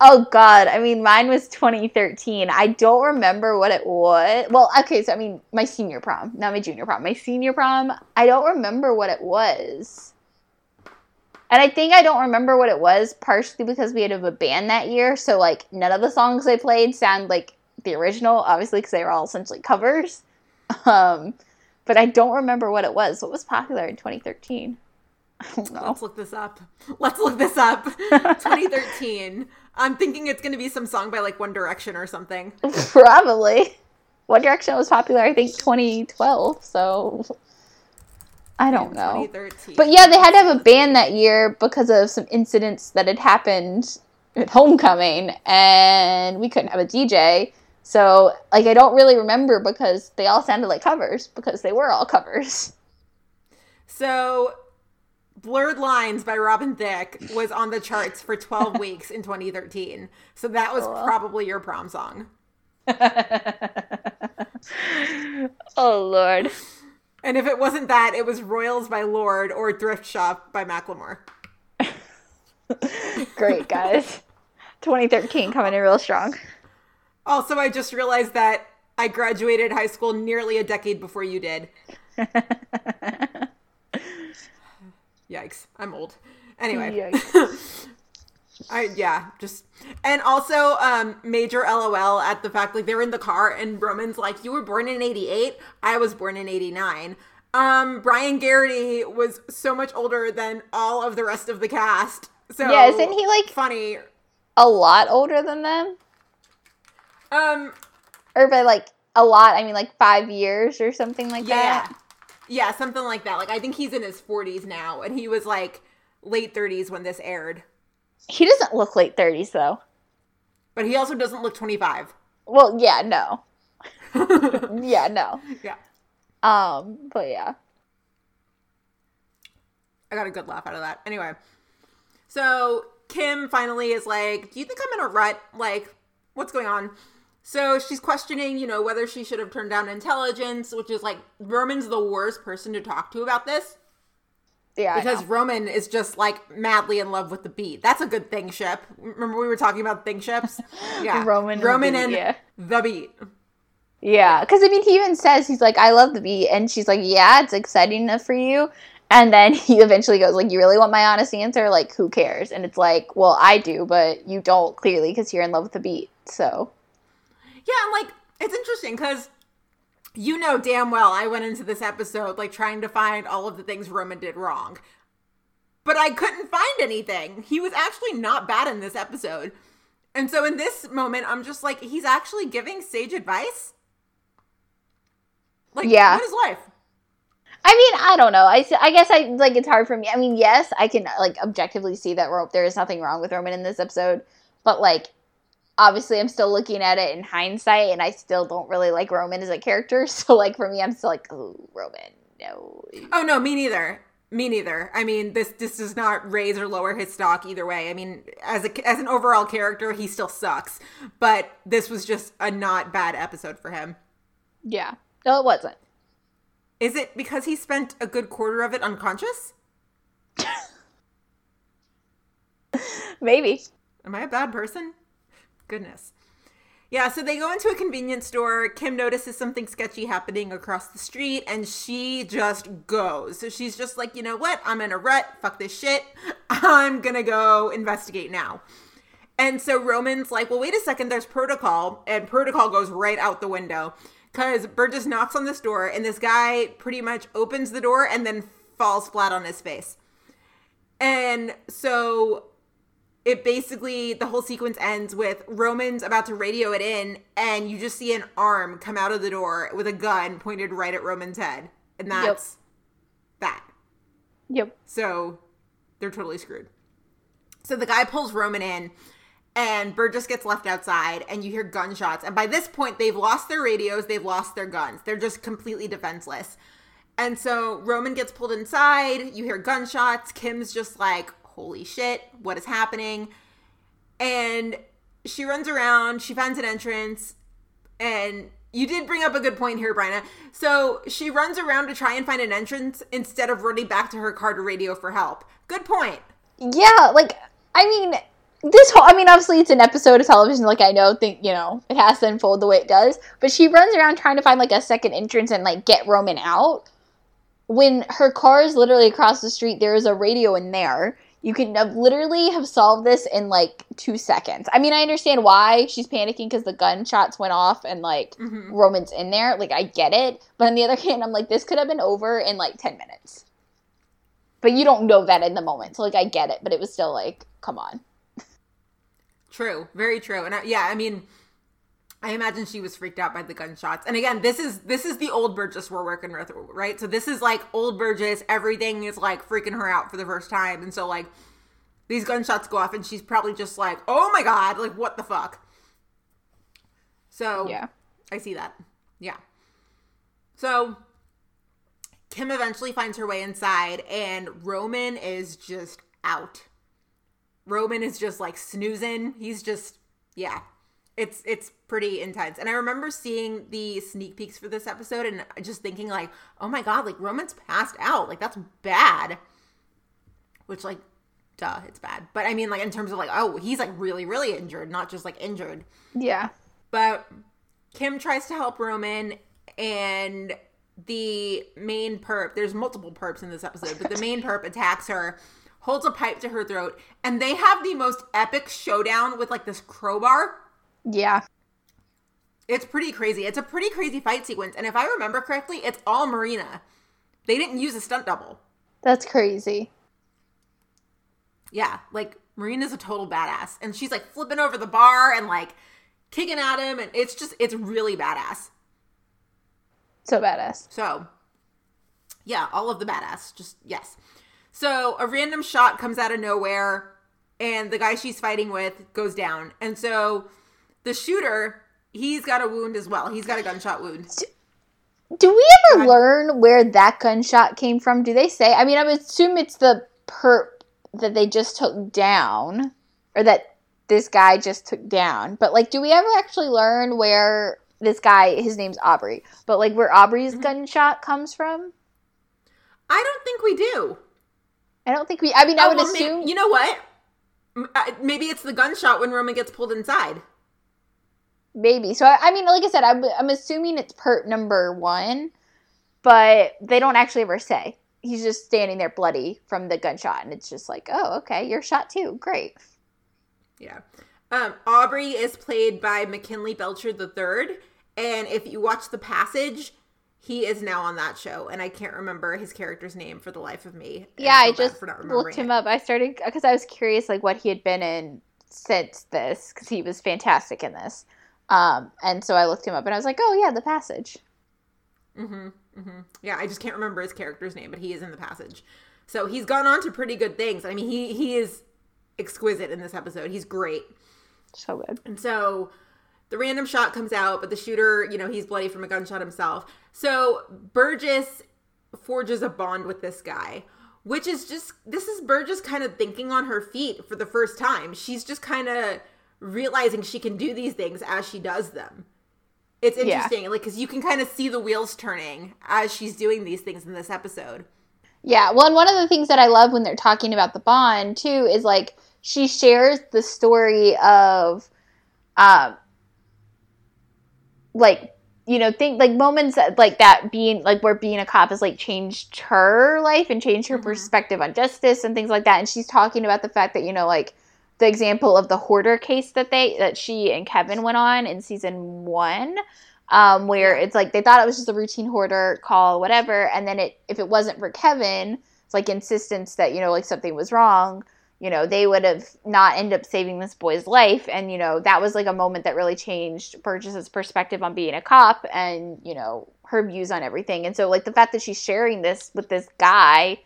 Oh God! I mean, mine was 2013. I don't remember what it was. Well, okay, so I mean, my senior prom, not my junior prom. My senior prom, I don't remember what it was, and I think I don't remember what it was partially because we had a band that year. So like, none of the songs they played sound like the original, obviously, because they were all essentially covers. Um, but I don't remember what it was. What was popular in 2013? I don't know. Let's look this up. Let's look this up. 2013. I'm thinking it's going to be some song by like One Direction or something. Probably. One Direction was popular, I think, 2012. So I don't know. 2013. But yeah, they had to have a band that year because of some incidents that had happened at homecoming, and we couldn't have a DJ. So like, I don't really remember because they all sounded like covers because they were all covers. So Blurred Lines by Robin Thicke was on the charts for 12 weeks in 2013. So that was probably your prom song. Oh lord. And if it wasn't that, it was Royals by Lorde or Thrift Shop by Macklemore. Great guys. 2013 coming in real strong. Also, I just realized that I graduated high school nearly a decade before you did. Yikes, I'm old. Anyway. I yeah, just and also um major LOL at the fact like they're in the car and Roman's like, "You were born in '88. I was born in '89." Um, Brian Geraghty was so much older than all of the rest of the cast. So Yeah, isn't he, like- funny? A lot older than them? Um, Or by like a lot, I mean like five years or something like yeah, that. Yeah, something like that. Like I think he's in his 40s now, and he was like late 30s when this aired. He doesn't look late 30s though. But he also doesn't look 25. Well, yeah, no. yeah, no. Yeah. Um, but yeah. I got a good laugh out of that. Anyway, so Kim finally is like, Do you think I'm in a rut? Like, what's going on? So she's questioning, you know, whether she should have turned down intelligence, which is like, Roman's the worst person to talk to about this Yeah. Because. Roman is just like madly in love with the beat. That's a good thing ship. Remember we were talking about thing ships? Yeah. Roman and the Roman beat, and yeah. the beat. Yeah, because I mean, he even says he's like, "I love the beat," and she's like, "Yeah, it's exciting enough for you." And then he eventually goes, "Like, you really want my honest answer? Like, who cares?" And it's like, "Well, I do, but you don't clearly because you're in love with the beat." So Yeah, and like it's interesting because you know damn well I went into this episode like trying to find all of the things Roman did wrong. But I couldn't find anything. He was actually not bad in this episode. And so in this moment, I'm just like, he's actually giving sage advice? Like, Yeah. what is life? I mean, I don't know. I, I guess I like it's hard for me. I mean, yes, I can like objectively see that Ro- there is nothing wrong with Roman in this episode, but like obviously I'm still looking at it in hindsight and I still don't really like Roman as a character. So like for me I'm still like, "Oh, Roman. No." Oh no, me neither. Me neither. I mean, this this does not raise or lower his stock either way. I mean, as a as an overall character, he still sucks. But this was just a not bad episode for him. Yeah. No, it wasn't. Is it because he spent a good quarter of it unconscious? Maybe. Am I a bad person? Goodness. Yeah, so they go into a convenience store. Kim notices something sketchy happening across the street and she just goes. So she's just like, you know what? I'm in a rut. Fuck this shit. I'm gonna go investigate now. And so Roman's like, well, wait a second, there's protocol. And protocol goes right out the window. Because Burgess knocks on this door and this guy pretty much opens the door and then falls flat on his face. And so it basically the whole sequence ends with Roman's about to radio it in, and you just see an arm come out of the door with a gun pointed right at Roman's head, and that's that. Yep. So they're totally screwed. So the guy pulls Roman in, and Burgess gets left outside, and you hear gunshots. And by this point, they've lost their radios, they've lost their guns. They're just completely defenseless. And so Roman gets pulled inside, you hear gunshots. Kim's just like, holy shit, what is happening? And she runs around, she finds an entrance, and you did bring up a good point here, Bryna. So she runs around to try and find an entrance instead of running back to her car to radio for help. Good point. Yeah, like I mean, this whole I mean, obviously it's an episode of television. Like I know, think you know, it has to unfold the way it does. But she runs around trying to find like a second entrance and like get Roman out. When her car is literally across the street, there is a radio in there. You could have literally have solved this in like two seconds. I mean, I understand why she's panicking because the gunshots went off and like mm-hmm. Roman's in there. Like I get it, but on the other hand, I'm like, this could have been over in like ten minutes. But you don't know that in the moment, so like I get it, but it was still like, come on. True, very true. And I, yeah, I mean, I imagine she was freaked out by the gunshots. And again, this is this is the old Burgess we're working with, right? So this is like old Burgess. Everything is like freaking her out for the first time, and so like these gunshots go off, and she's probably just like, "Oh my god, like what the fuck." So Yeah. I see that. Yeah. So Kim eventually finds her way inside, and Roman is just out. Roman is just like snoozing. He's just yeah. It's it's pretty intense. And I remember seeing the sneak peeks for this episode and just thinking like, "Oh my god, like Roman's passed out. Like that's bad." Which like duh, it's bad. But I mean like in terms of like, oh, he's like really really injured, not just like injured. Yeah. But Kim tries to help Roman, and the main perp, there's multiple perps in this episode, but the main perp attacks her, holds a pipe to her throat, and they have the most epic showdown with like this crowbar. Yeah. It's pretty crazy. It's a pretty crazy fight sequence. And if I remember correctly, it's all Marina. They didn't use a stunt double. That's crazy. Yeah, like Marina's a total badass. And she's like flipping over the bar and like kicking at him. And it's just, it's really badass. So badass. So, yeah, all of the badass. Just, yes. So, a random shot comes out of nowhere, and the guy she's fighting with goes down. And so, the shooter, he's got a wound as well. He's got a gunshot wound. Do we ever God. learn where that gunshot came from? Do they say? I mean, I would assume it's the perp that they just took down, or that this guy just took down. But like, do we ever actually learn where this guy? His name's Aubrey, but like where Aubrey's gunshot comes from? I don't think we do. I don't think we. I mean, I Oh, would well, may- assume. you know what? Uh, Maybe it's the gunshot when Roman gets pulled inside. Maybe. So I, I mean, like I said, I'm, I'm assuming it's perp number one, but they don't actually ever say. He's just standing there bloody from the gunshot, and it's just like, oh, okay, you're shot too. Great. Yeah. Um, Aubrey is played by McKinley Belcher III. And if you watch The Passage, he is now on that show. And I can't remember his character's name for the life of me. Yeah, I just looked him it. up. I started because I was curious, like what he had been in since this, because he was fantastic in this. Um, and so I looked him up, and I was like, oh yeah, The Passage. Yeah, I just can't remember his character's name, but he is in The Passage. So he's gone on to pretty good things. I mean, he, he is exquisite in this episode. He's great. So good. And so the random shot comes out, but the shooter, you know, he's bloody from a gunshot himself. So Burgess forges a bond with this guy, which is just this is Burgess kind of thinking on her feet for the first time. She's just kind of realizing she can do these things as she does them. It's Yeah. interesting, like because you can kind of see the wheels turning as she's doing these things in this episode. Yeah, well, and one of the things that I love when they're talking about the bond too is like she shares the story of, um, like you know, think like moments that, like that being like where being a cop has like changed her life and changed her perspective on justice and things like that. And she's talking about the fact that you know, like the example of the hoarder case that they that she and Kevin went on in season one um, where it's like they thought it was just a routine hoarder call, whatever, and then it if it wasn't for Kevin, it's like insistence that you know like something was wrong, you know they would have not end up saving this boy's life, and you know that was like a moment that really changed Burgess's perspective on being a cop and you know her views on everything, and so like the fact that she's sharing this with this guy,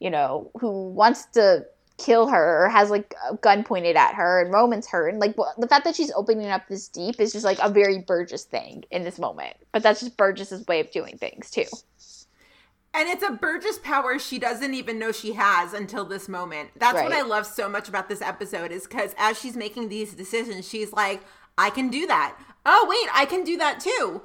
you know, who wants to kill her or has like a gun pointed at her and Roman's her and like wh- the fact that she's opening up this deep is just like a very Burgess thing in this moment. But that's just Burgess's way of doing things too. And it's a Burgess power she doesn't even know she has until this moment. That's what I love so much about this episode is because as she's making these decisions, she's like, I can do that. Oh, wait, I can do that too.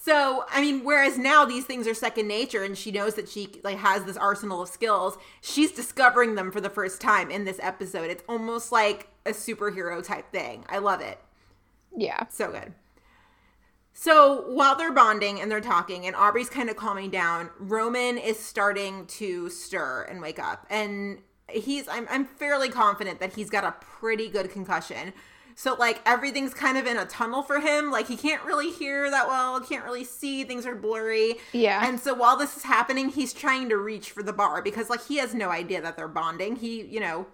So, I mean, whereas now these things are second nature and she knows that she like has this arsenal of skills, she's discovering them for the first time in this episode. It's almost like a superhero type thing. I love it. Yeah. So good. So while they're bonding and they're talking, and Aubrey's kind of calming down, Roman is starting to stir and wake up. And he's, I'm, I'm fairly confident that he's got a pretty good concussion. So, like, everything's kind of in a tunnel for him. Like, he can't really hear that well, can't really see, things are blurry. Yeah. And so, while this is happening, he's trying to reach for the bar because, like, he has no idea that they're bonding. He, you know,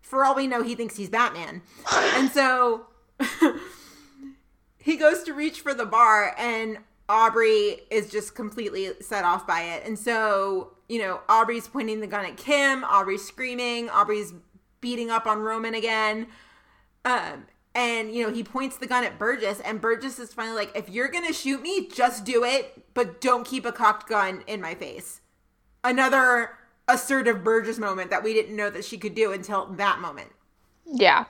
for all we know, he thinks he's Batman. and so he goes to reach for the bar and Aubrey is just completely set off by it. And so, you know, Aubrey's pointing the gun at Kim, Aubrey's screaming, Aubrey's beating up on Roman again. Um and you know, he points the gun at Burgess and Burgess is finally like, "If you're to shoot me, just do it, but don't keep a cocked gun in my face." another assertive Burgess moment that we didn't know that she could do until that moment. Yeah.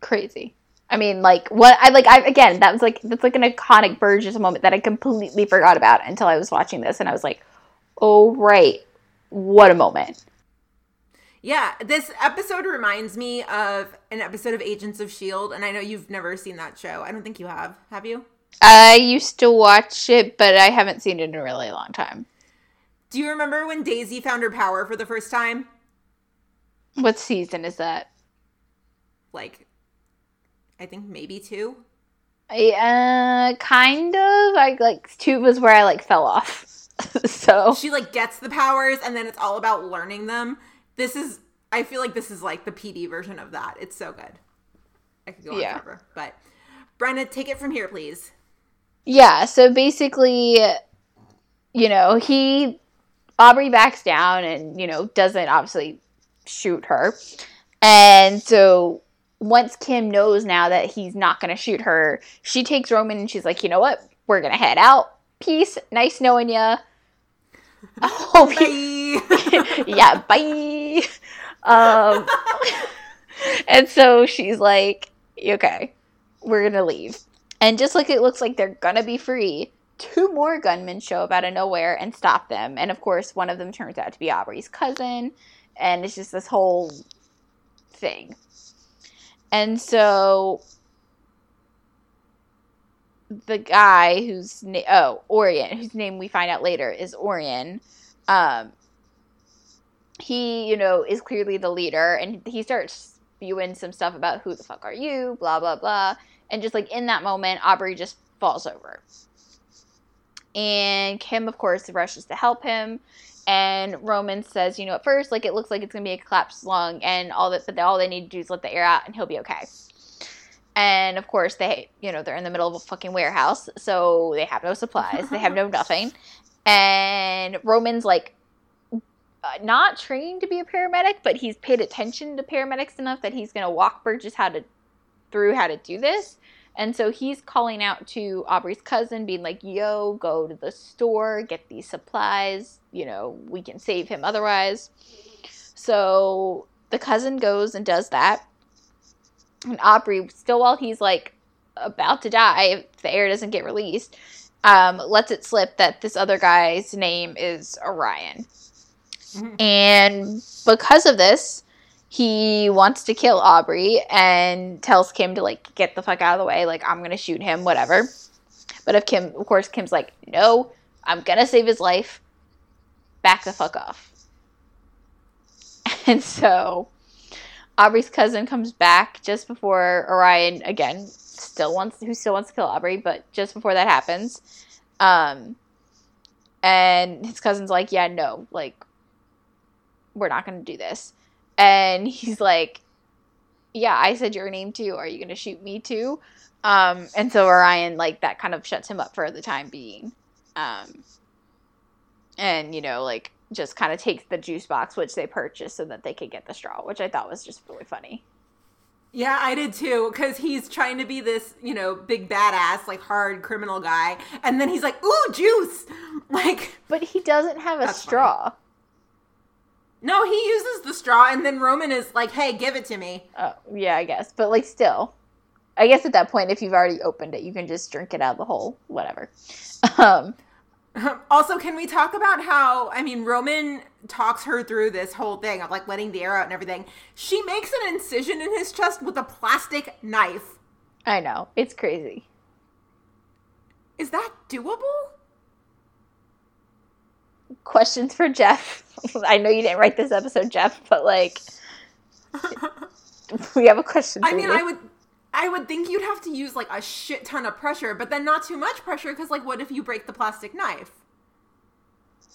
Crazy. I mean, like what I like I again, that was like that's like an iconic Burgess moment that I completely forgot about until I was watching this and I was like, "Oh right. What a moment." Yeah, this episode reminds me of an episode of Agents of Shield, and I know you've never seen that show. I don't think you have. Have you? I used to watch it, but I haven't seen it in a really long time. Do you remember when Daisy found her power for the first time? What season is that? Like, I think maybe two. I, uh, kind of. I like two was where I like fell off. so She like gets the powers, and then it's all about learning them. This is, I feel like this is like the PD version of that. It's so good. I could go on Yeah. forever, but Bryna, take it from here, please. yeah. So basically, you know, he Aubrey backs down and you know doesn't obviously shoot her, and so once Kim knows now that he's not going to shoot her, she takes Roman and she's like, you know what, we're gonna head out. Peace. Nice knowing ya. I hope you. yeah, bye. Um, and so she's like, okay, we're gonna leave. And just like it looks like they're gonna be free, two more gunmen show up out of nowhere and stop them. And of course, one of them turns out to be Aubrey's cousin. And it's just this whole thing. And so the guy whose oh Orion, whose name we find out later is Orion, um, he you know is clearly the leader, and he starts spewing some stuff about who the fuck are you, blah blah blah, and just like in that moment, Aubrey just falls over, and Kim of course rushes to help him. And Roman says, you know, at first, like it looks like it's gonna be a collapsed lung, and all that, but all they need to do is let the air out, and he'll be okay. And of course, they, you know, they're in the middle of a fucking warehouse, so they have no supplies, they have no nothing. And Roman's like not trained to be a paramedic, but he's paid attention to paramedics enough that he's gonna walk Burgess how to through how to do this. And so he's calling out to Aubrey's cousin, being like, yo, go to the store, get these supplies. You know, we can save him otherwise. So the cousin goes and does that. And Aubrey, still while he's like about to die, if the air doesn't get released, um, lets it slip that this other guy's name is Orion. And because of this, he wants to kill Aubrey and tells Kim to like get the fuck out of the way, like I'm gonna shoot him, whatever. But if Kim, of course, Kim's like, no, I'm gonna save his life. Back the fuck off. And so Aubrey's cousin comes back just before Orion again still wants who still wants to kill Aubrey, but just before that happens, um, and his cousin's like, yeah, no, like we're not gonna do this, and he's like, yeah, I said your name too. Are you gonna shoot me too? Um, and so Orion like that kind of shuts him up for the time being, um, and you know like just kind of takes the juice box which they purchased so that they could get the straw, which I thought was just really funny. Yeah, I did too, because he's trying to be this, you know, big badass, like hard criminal guy, and then he's like, "Ooh, juice!" Like, But he doesn't have a straw. No, he uses the straw, and then Roman is like, "Hey, give it to me." Oh, yeah, I guess. But like still. I guess at that point if you've already opened it, you can just drink it out of the hole, whatever. Um Also, can we talk about how, I mean, Roman talks her through this whole thing of like letting the air out and everything. She makes an incision in his chest with a plastic knife. I know. It's crazy. Is that doable? Questions for Jeff. I know you didn't write this episode, Jeff, but like we have a question for I mean, you. I would. I would think you'd have to use like a shit ton of pressure, but then not too much pressure because, like, what if you break the plastic knife?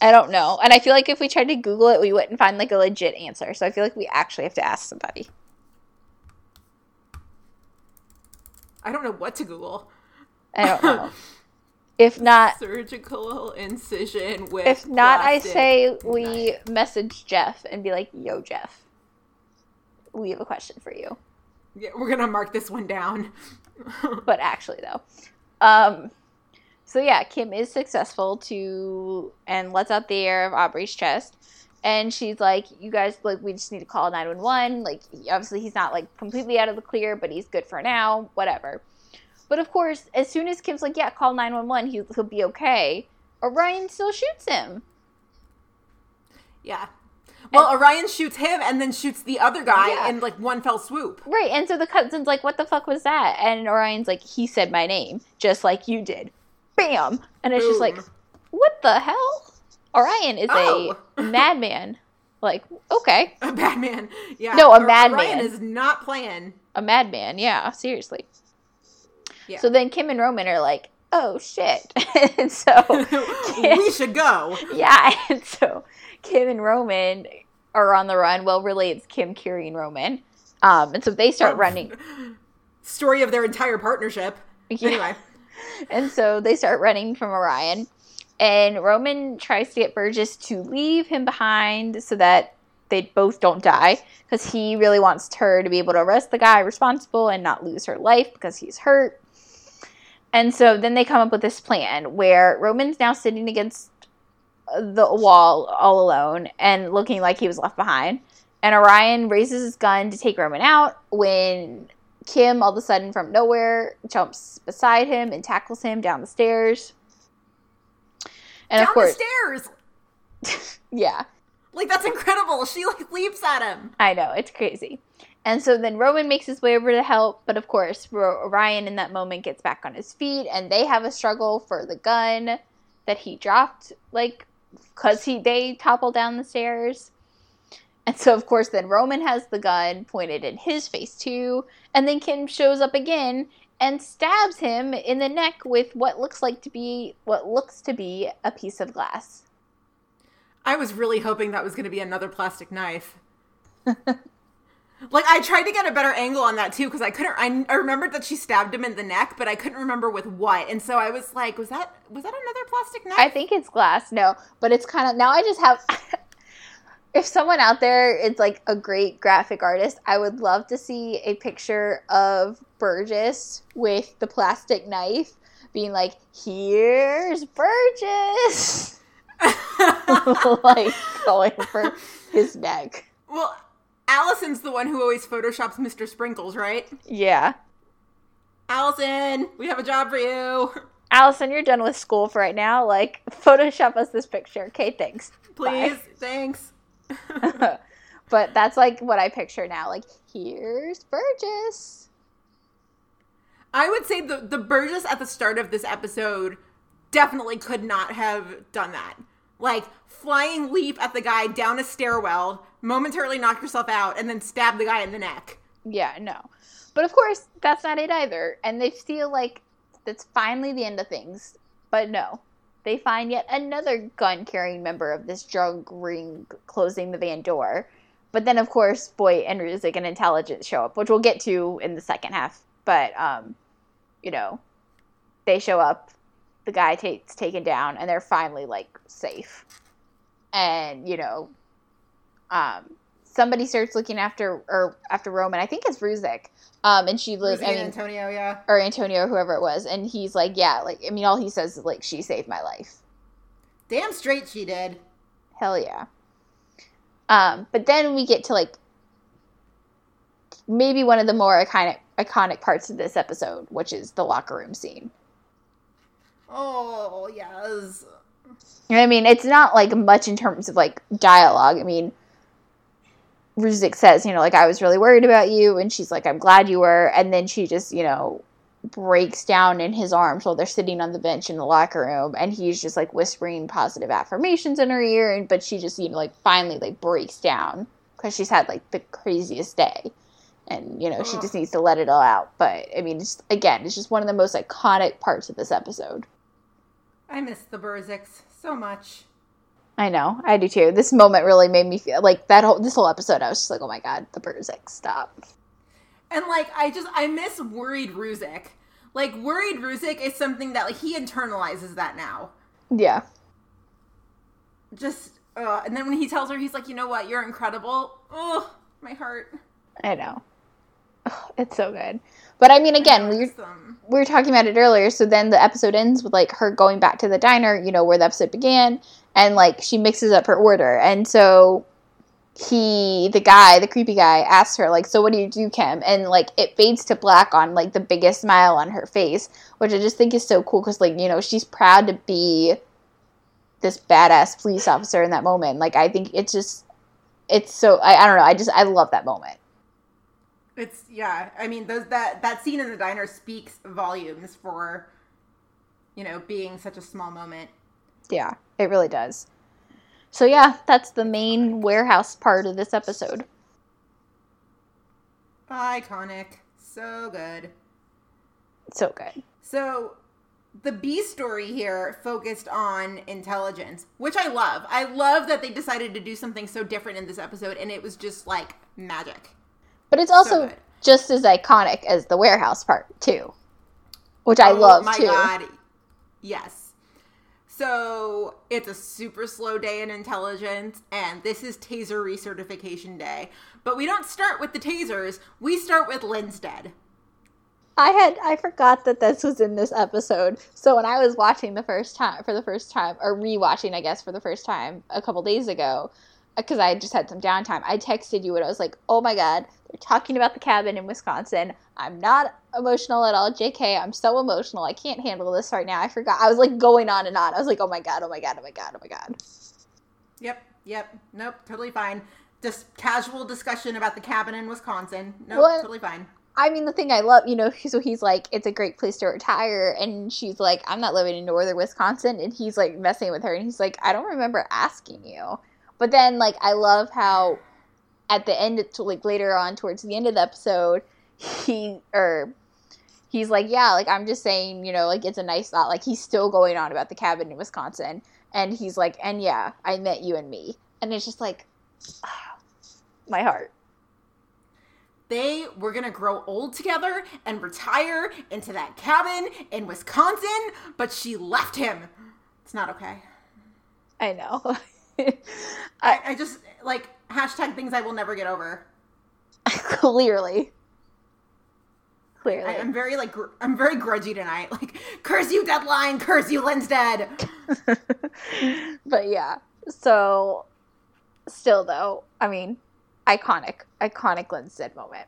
I don't know. And I feel like if we tried to Google it, we wouldn't find like a legit answer. So I feel like we actually have to ask somebody. I don't know what to Google. I don't know. if not, Surgical incision with. if not, I say we knife. message Jeff and be like, "Yo, Jeff, we have a question for you." Yeah, we're gonna mark this one down. But actually, though, um, So yeah, Kim is successful to and lets out the air of Aubrey's chest. And she's like, "You guys, like, we just need to call nine one one. Like, obviously, he's not like completely out of the clear, but he's good for now. Whatever." But of course, as soon as Kim's like, "Yeah, call nine one one. He'll he'll be okay," Orion still shoots him. Yeah. Well, Orion shoots him and then shoots the other guy Yeah. in like one fell swoop. Right, and so the cousin's like, "What the fuck was that?" And Orion's like, "He said my name, just like you did." Bam, and it's just like, "What the hell?" Orion is Oh. a madman. Like, okay, A madman. Yeah. No, a madman. Orion is not playing. a madman. Yeah, seriously. Yeah. So then Kim and Roman are like, "Oh shit!" and so we should go. yeah, and so Kim and Roman are on the run. Well, really, it's Kim, Kiri, and Roman. Um, and so they start Oh. running. Story of their entire partnership. Yeah. Anyway. And so they start running from Orion. And Roman tries to get Burgess to leave him behind so that they both don't die. Because he really wants her to be able to arrest the guy responsible and not lose her life because he's hurt. And so then they come up with this plan where Roman's now sitting against the wall all alone and looking like he was left behind. And Orion raises his gun to take Roman out when Kim, all of a sudden from nowhere, jumps beside him and tackles him down the stairs. And Down of course, the stairs. yeah, Like that's incredible. She like leaps at him. I know, it's crazy. And so then Roman makes his way over to help, but of course, Orion in that moment gets back on his feet and they have a struggle for the gun that he dropped, like, because he they topple down the stairs. And so, of course, then Roman has the gun pointed in his face too. And then Kim shows up again and stabs him in the neck with what looks like to be what looks to be a piece of glass. I was really hoping that was going to be another plastic knife. like I tried to get a better angle on that too because I couldn't. I, I remembered that she stabbed him in the neck, but I couldn't remember with what. And so I was like, was that was that another plastic knife? I think it's glass. No, but it's kind of now. I just have. if someone out there is like a great graphic artist, I would love to see a picture of Burgess with the plastic knife, being like, "Here's Burgess," like going for his neck. well, Allison's the one who always photoshops Mr. Sprinkles, right? Yeah, Allison, we have a job for you. Allison, you're done with school for right now. Like, Photoshop us this picture. Okay, thanks. Please, Bye. thanks. but that's like what I picture now. Like, here's Burgess. I would say the the Burgess at the start of this episode definitely could not have done that. Like flying leap at the guy down a stairwell, momentarily knock yourself out, and then stab the guy in the neck. Yeah, no. But of course, that's not it either. And they feel like that's finally the end of things. But no. They find yet another gun carrying member of this drug ring closing the van door. But then, of course, Voight and Ruzek and Intelligence show up, which we'll get to in the second half. But, um, you know, they show up, the guy takes taken down, and they're finally, like, safe. And, you know, um, somebody starts looking after or after Roman. I think it's Ruzek. Um, and she lives. I mean, Antonio, yeah. or Antonio, or whoever it was, and he's like, yeah, like I mean, all he says is like, she saved my life. Damn straight she did. Hell yeah. Um, but then we get to like maybe one of the more iconic iconic parts of this episode, which is the locker room scene. Oh yes. You know what I mean? It's not like much in terms of like dialogue. I mean, Ruzek says, you know, like I was really worried about you, and she's like, I'm glad you were, and then she just, you know, breaks down in his arms while they're sitting on the bench in the locker room, and he's just like whispering positive affirmations in her ear, and but she just, you know, like finally like breaks down because she's had like the craziest day, and you know she just needs to let it all out. But I mean, it's again, it's just one of the most iconic parts of this episode. I miss the Burzeks so much. I know, I do too. This moment really made me feel like that whole this whole episode. I was just like, oh my god, the Burzek, stop. And like I just I miss worried Ruzek. Like worried Ruzek is something that like he internalizes that now. Yeah, Just uh, and then when he tells her he's like, you know what, you're incredible. Oh, my heart. I know. It's so good. But I mean, again, we Awesome. we were talking about it earlier. So then the episode ends with like her going back to the diner, you know, where the episode began, and like she mixes up her order. And so he, the guy, the creepy guy, asks her like, "So what do you do, Kim?" And like it fades to black on like the biggest smile on her face, which I just think is so cool because like you know she's proud to be this badass police officer in that moment. Like I think it's just it's so I, I don't know I just I love that moment. It's yeah. I mean, those that that scene in the diner speaks volumes for you know being such a small moment. Yeah, it really does. So yeah, that's the main warehouse part of this episode. Iconic, so good. So good. So the B story here focused on intelligence, which I love. I love that they decided to do something so different in this episode, and it was just like magic. But it's also good. just as iconic as the warehouse part too, which I love. Oh love my too. god. Yes. So it's a super slow day in intelligence, and this is taser recertification day. But we don't start with the tasers, we start with Linstead. I had I forgot that this was in this episode. So when I was watching the first time for the first time or rewatching, I guess for the first time a couple days ago, because I just had some downtime, I texted you and I was like, "Oh my god, they're talking about the cabin in Wisconsin. I'm not emotional at all, JK. I'm so emotional. I can't handle this right now. I forgot. I was like going on and on. I was like, "Oh my god, oh my god, oh my god, oh my god." Yep, yep, nope, totally fine. Just casual discussion about the cabin in Wisconsin. Nope, What? totally fine. I mean, the thing I love, you know, so he's like, it's a great place to retire. And she's like, I'm not living in northern Wisconsin. And he's like messing with her. And he's like, I don't remember asking you. But then, like, I love how at the end, to like later on towards the end of the episode, he, or he's like, yeah, like, I'm just saying, you know, like, it's a nice thought. Like, he's still going on about the cabin in Wisconsin. And he's like, and yeah, I met you and me. And it's just like, my heart. They were gonna grow old together and retire into that cabin in Wisconsin, but she left him. It's not okay. I know. I, I just like hashtag things I will never get over. Clearly. Clearly. I, I'm very like gr- I'm very grudgy tonight. Like curse you, deadline. Curse you, Linstead. but yeah. So still though, I mean, iconic, iconic Linstead moment.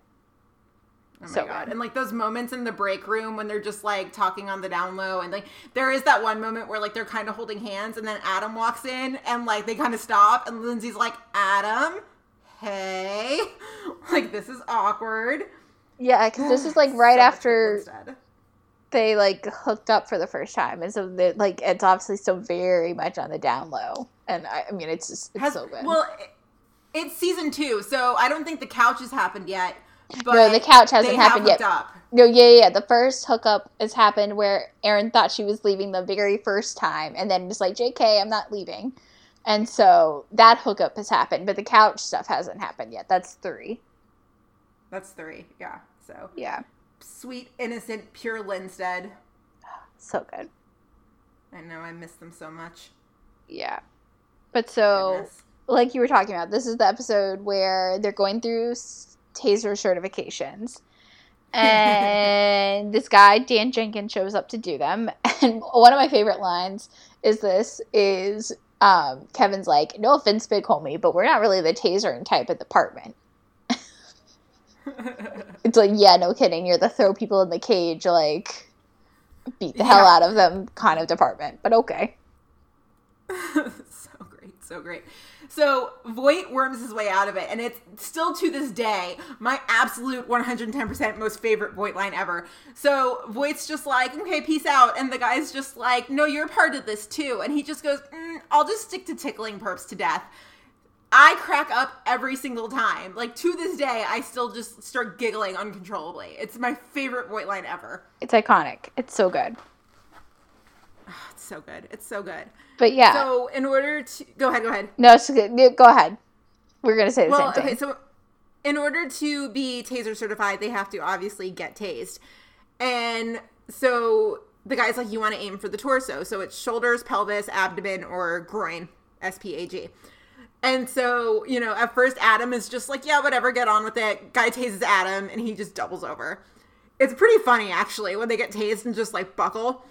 Oh my So god! good. And like those moments in the break room when they're just like talking on the down low, and like there is that one moment where like they're kind of holding hands, and then Adam walks in, and like they kind of stop, and Lindsay's like, "Adam, hey, like this is awkward." Yeah, because this is like right So after they like hooked up for the first time, and so they like it's obviously still very much on the down low. And I, I mean, it's just it's Has- so good. Well, it, it's season two, so I don't think the couch has happened yet. But no, the couch hasn't happened yet. Up. No, yeah, yeah, yeah. The first hookup has happened where Aaron thought she was leaving the very first time, and then just like, "JK, I'm not leaving," and so that hookup has happened, but the couch stuff hasn't happened yet. That's three. That's three. Yeah. So Yeah, sweet, innocent, pure Linstead. so good. I know I miss them so much. Yeah, but so Goodness. like you were talking about, this is the episode where they're going through taser certifications. And this guy, Dan Jenkins, shows up to do them. And one of my favorite lines is this is um, Kevin's like, no offense, big homie, but we're not really the tasering type of department. It's like, yeah, no kidding. You're the throw people in the cage, like beat the hell out of them kind of department. But okay. so great, so great. So Voight worms his way out of it, and it's still to this day my absolute 110% most favorite Voight line ever. So Voight's just like, okay, peace out. And the guy's just like, no, you're part of this too. And he just goes, mm, I'll just stick to tickling perps to death. I crack up every single time. Like to this day, I still just start giggling uncontrollably. It's my favorite Voight line ever. It's iconic. It's so good. Oh, it's so good. It's so good. But yeah. So in order to go ahead, go ahead. no, it's good. Go ahead. We're going to say the Well, same thing. okay, so in order to be taser certified, they have to obviously get tased. And so the guy's like, you want to aim for the torso. So it's shoulders, pelvis, abdomen, or groin, S P A G. And so, you know, at first Adam is just like, yeah, whatever, get on with it. Guy tases Adam and he just doubles over. It's pretty funny actually when they get tased and just like buckle,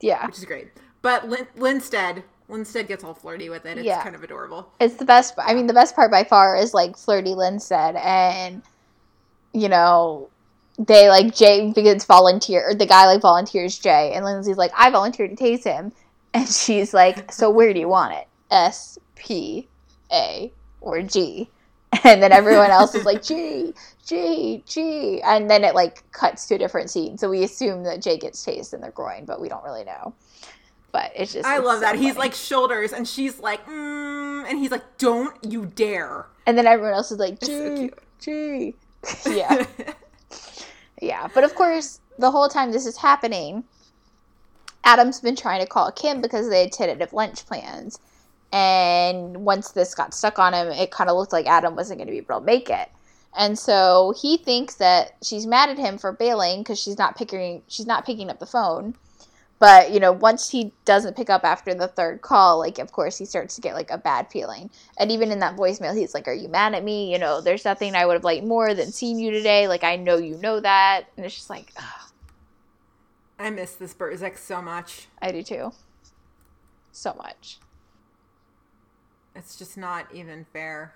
Yeah. which is great. But Lin- Linstead, Linstead gets all flirty with it. It's Yeah. kind of adorable. It's the best. I mean, the best part by far is like Flirty Linstead, and you know, they like Jay begins volunteer. Or the guy like volunteers Jay, and Lindsay's like, "I volunteered to tase him," and she's like, "So where do you want it? S, P, A, or G?" And then everyone else is like, G, G, G. And then it like cuts to a different scene. So we assume that Jay gets tased in the groin, but we don't really know. But it's just. I it's love so that. He's like shoulders and she's like, mm, and he's like, don't you dare. And then everyone else is like, G, cute. G. Yeah. yeah. But of course, the whole time this is happening, Adam's been trying to call Kim because they had tentative lunch plans. And once this got stuck on him, it kind of looked like Adam wasn't going to be able to make it. And so he thinks that she's mad at him for bailing because she's not picking she's not picking up the phone. But you know, once he doesn't pick up after the third call, like of course he starts to get like a bad feeling. And even in that voicemail, he's like, "Are you mad at me? You know, there's nothing I would have liked more than seeing you today. Like I know you know that." And it's just like, ugh, I miss this Burzek so much. I do too, so much, It's just not even fair.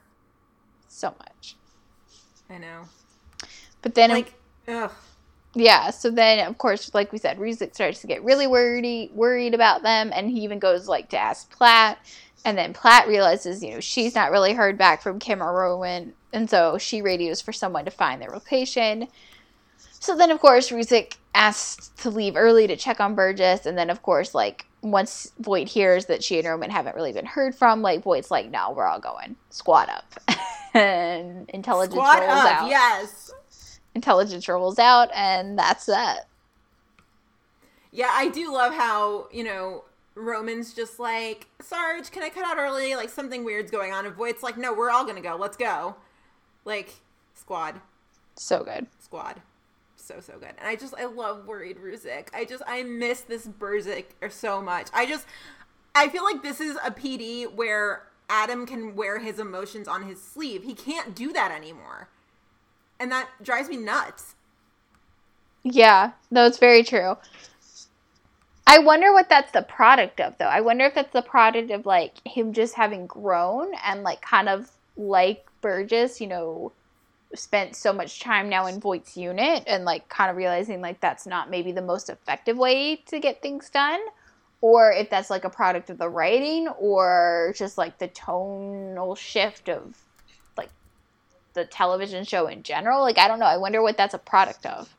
so much. I know. But then, Like, ugh. yeah. So then, of course, like we said, Ruzek starts to get really worried worried about them, and he even goes like to ask Platt. And then Platt realizes, you know, she's not really heard back from Kim or Roman, and so she radios for someone to find their location. So then, of course, Ruzek asks to leave early to check on Burgess, and then, of course, like once Voight hears that she and Roman haven't really been heard from, like Voight's like, "No, we're all going squad up," and intelligence Squad rolls up, out. yes. Intelligence rolls out, and that's that. Yeah, I do love how, you know, Roman's just like, Sarge, can I cut out early? Like, something weird's going on. And Voight's like, no, we're all gonna go. Let's go. Like, squad. So good. Squad. So, so good. And I just, I love Worried Ruzek. I just, I miss this Burzek so much. I just, I feel like this is a PD where Adam can wear his emotions on his sleeve. He can't do that anymore. And that drives me nuts. Yeah, no, it's very true. I wonder what that's the product of, though. I wonder if that's the product of like him just having grown and like kind of like Burgess, you know, spent so much time now in Voight's unit and like kind of realizing like that's not maybe the most effective way to get things done. Or if that's like a product of the writing or just like the tonal shift of like the television show in general. Like, I don't know. I wonder what that's a product of.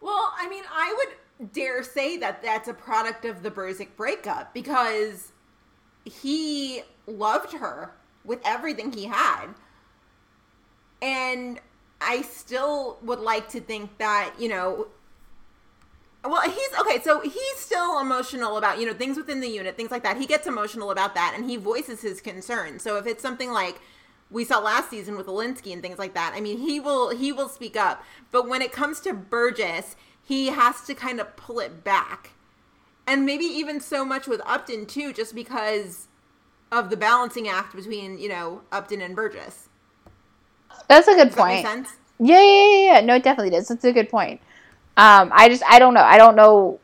Well, I mean, I would dare say that that's a product of the Burzek breakup because he loved her with everything he had. And I still would like to think that, you know, well, he's okay. So he's still emotional about, you know, things within the unit, things like that. He gets emotional about that and he voices his concern. So if it's something like we saw last season with Olinsky and things like that, I mean, he will he will speak up. But when it comes to Burgess, he has to kind of pull it back. And maybe even so much with Upton too, just because of the balancing act between, you know, Upton and Burgess. That's a good Does that make point. sense? Yeah, yeah, yeah, yeah. No, it definitely does. That's a good point. Um, I just, I don't know. I don't know.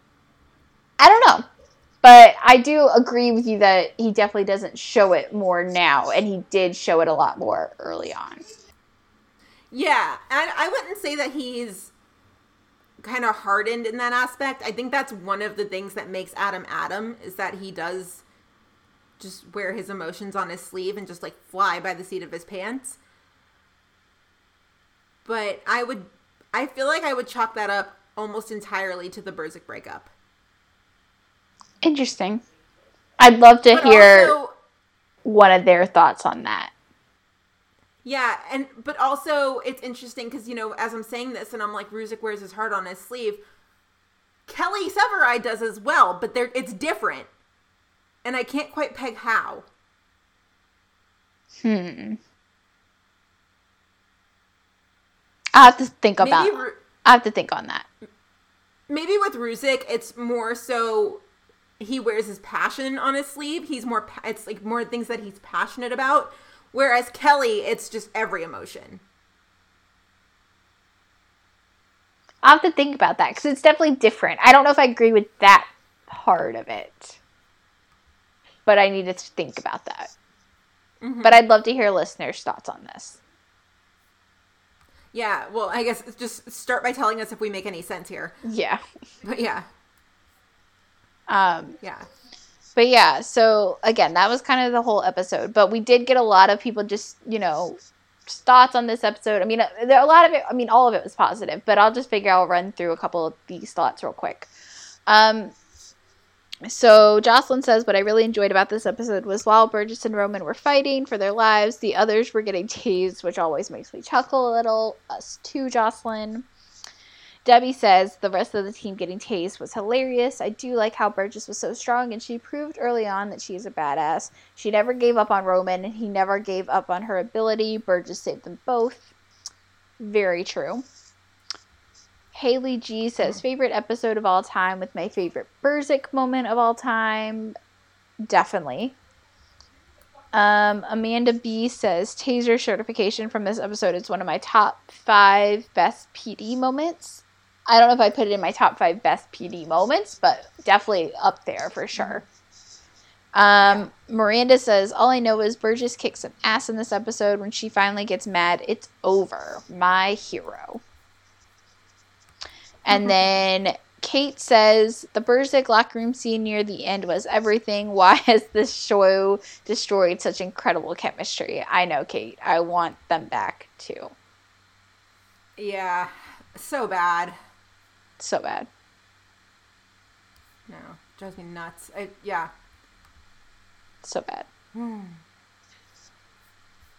I don't know. But I do agree with you that he definitely doesn't show it more now, and he did show it a lot more early on. Yeah, and I wouldn't say that he's kind of hardened in that aspect. I think that's one of the things that makes Adam Adam is that he does just wear his emotions on his sleeve and just like fly by the seat of his pants. But I would I feel like I would chalk that up almost entirely to the Burzek breakup. Interesting. I'd love to But hear also one of their thoughts on that. Yeah, and but also it's interesting because you know as I'm saying this and I'm like Ruzek wears his heart on his sleeve. Kelly Severide does as well, but there it's different, and I can't quite peg how. Hmm. I have to think about. Maybe I have to think on that. maybe with Ruzek it's more so he wears his passion on his sleeve. He's more it's like more things that he's passionate about. Whereas Kelly, it's just every emotion. I'll have to think about that because it's definitely different. I don't know if I agree with that part of it, but I need to think about that. Mm-hmm. But I'd love to hear listeners' thoughts on this. Yeah, well, I guess just start by telling us if we make any sense here. Yeah. But yeah, Um, yeah. but yeah, so again, that was kind of the whole episode. But we did get a lot of people just, you know, thoughts on this episode. I mean, uh, there a lot of it. I mean, all of it was positive. But I'll just figure I'll run through a couple of these thoughts real quick. Um, so Jocelyn says, what I really enjoyed about this episode was while Burgess and Roman were fighting for their lives, the others were getting tased, which always makes me chuckle a little. Us too, Jocelyn. Debbie says the rest of the team getting tased was hilarious. I do like how Burgess was so strong, and she proved early on that she is a badass. She never gave up on Roman, and he never gave up on her ability. Burgess saved them both. Very true. Haley G says favorite episode of all time with my favorite Burzek moment of all time. Definitely. Um, Amanda B says taser certification from this episode is one of my top five best PD moments. I don't know if I put it in my top five best PD moments, but definitely up there for sure. Um, Miranda says, All I know is Burgess kicks some ass in this episode. When she finally gets mad, it's over. My hero. And mm-hmm. then Kate says, The Burzek locker room scene near the end was everything. Why has this show destroyed such incredible chemistry? I know, Kate. I want them back too. Yeah, so bad. So bad. No, drives me nuts. I, yeah, So bad. Hmm.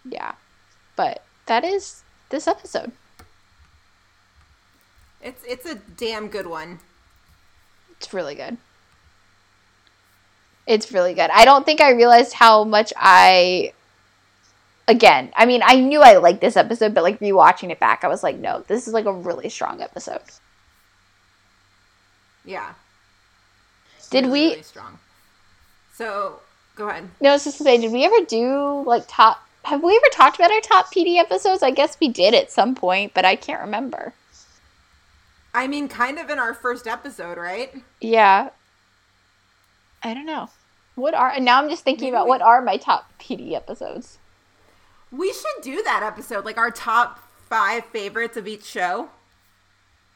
Yeah. But that is this episode. It's it's a damn good one. It's really good. It's really good. I don't think I realized how much I again, I mean, I knew I liked this episode, but like rewatching it back, I was like, no, this is like a really strong episode. Yeah. Did Really, we really strong? So go ahead. No, I was just to say, did we ever do like top have we ever talked about our top PD episodes? I guess we did at some point, but I can't remember. I mean, kind of in our first episode, right? Yeah. I don't know. What are and now I'm just thinking Maybe about we- what are my top PD episodes? We should do that episode, like our top five favorites of each show.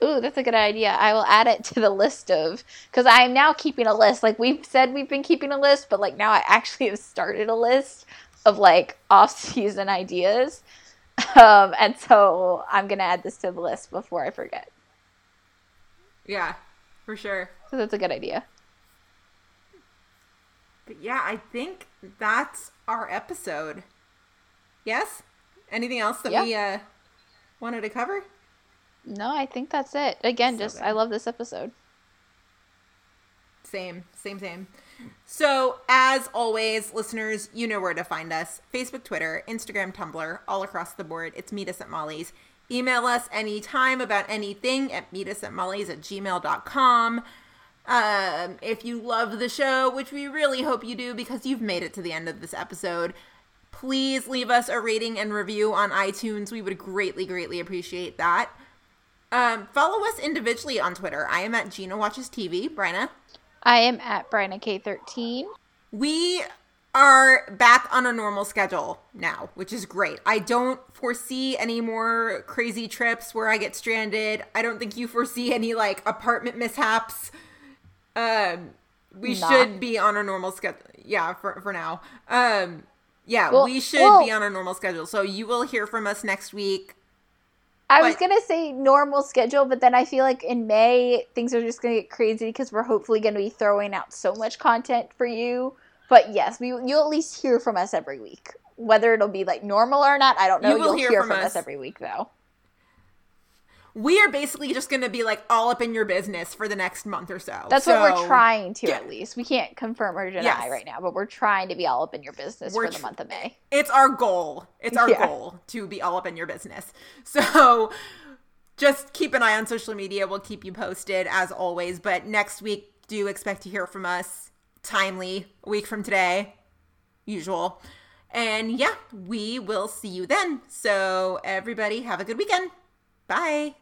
Ooh, that's a good idea. I will add it to the list of because I am now keeping a list. Like we've said, we've been keeping a list, but like now I actually have started a list of like off-season ideas, um, and so I'm gonna add this to the list before I forget. Yeah, for sure. So that's a good idea. But yeah, I think that's our episode. Yes? Anything else that Yeah. we uh wanted to cover? No, I think that's it. Again, So just good. I love this episode. Same, same, same. So, as always, listeners, you know where to find us Facebook, Twitter, Instagram, Tumblr, all across the board. It's Meet Us at Molly's. Email us anytime about anything at meetusatmolly's at molly's at gmail.com. Um, if you love the show, which we really hope you do because you've made it to the end of this episode, please leave us a rating and review on iTunes. We would greatly, greatly appreciate that. Um, follow us individually on Twitter. I am at Gina Watches TV. Bryna. I am at Bryna K13. We are back on a normal schedule now, which is great. I don't foresee any more crazy trips where I get stranded. I don't think you foresee any like apartment mishaps. Um we Nah. should be on a normal schedule. Yeah, for for now. Um yeah, Well- we should well- be on a normal schedule. So you will hear from us next week. I was gonna say normal schedule, but then I feel like in May things are just gonna get crazy because we're hopefully gonna be throwing out so much content for you. But yes, we you'll at least hear from us every week. Whether it'll be like normal or not, I don't know. You will You'll hear hear, from from, us. us every week though. We are basically just going to be like all up in your business for the next month or so. That's what we're trying to yeah. at least. We can't confirm or deny Yes. right now, but we're trying to be all up in your business We're for the tr- month of May. it's our goal. It's our Yeah. goal to be all up in your business. So just keep an eye on social media. We'll keep you posted as always. But next week, do expect to hear from us. Timely, week from today, usual. And yeah, we will see you then. So, everybody, have a good weekend. Bye.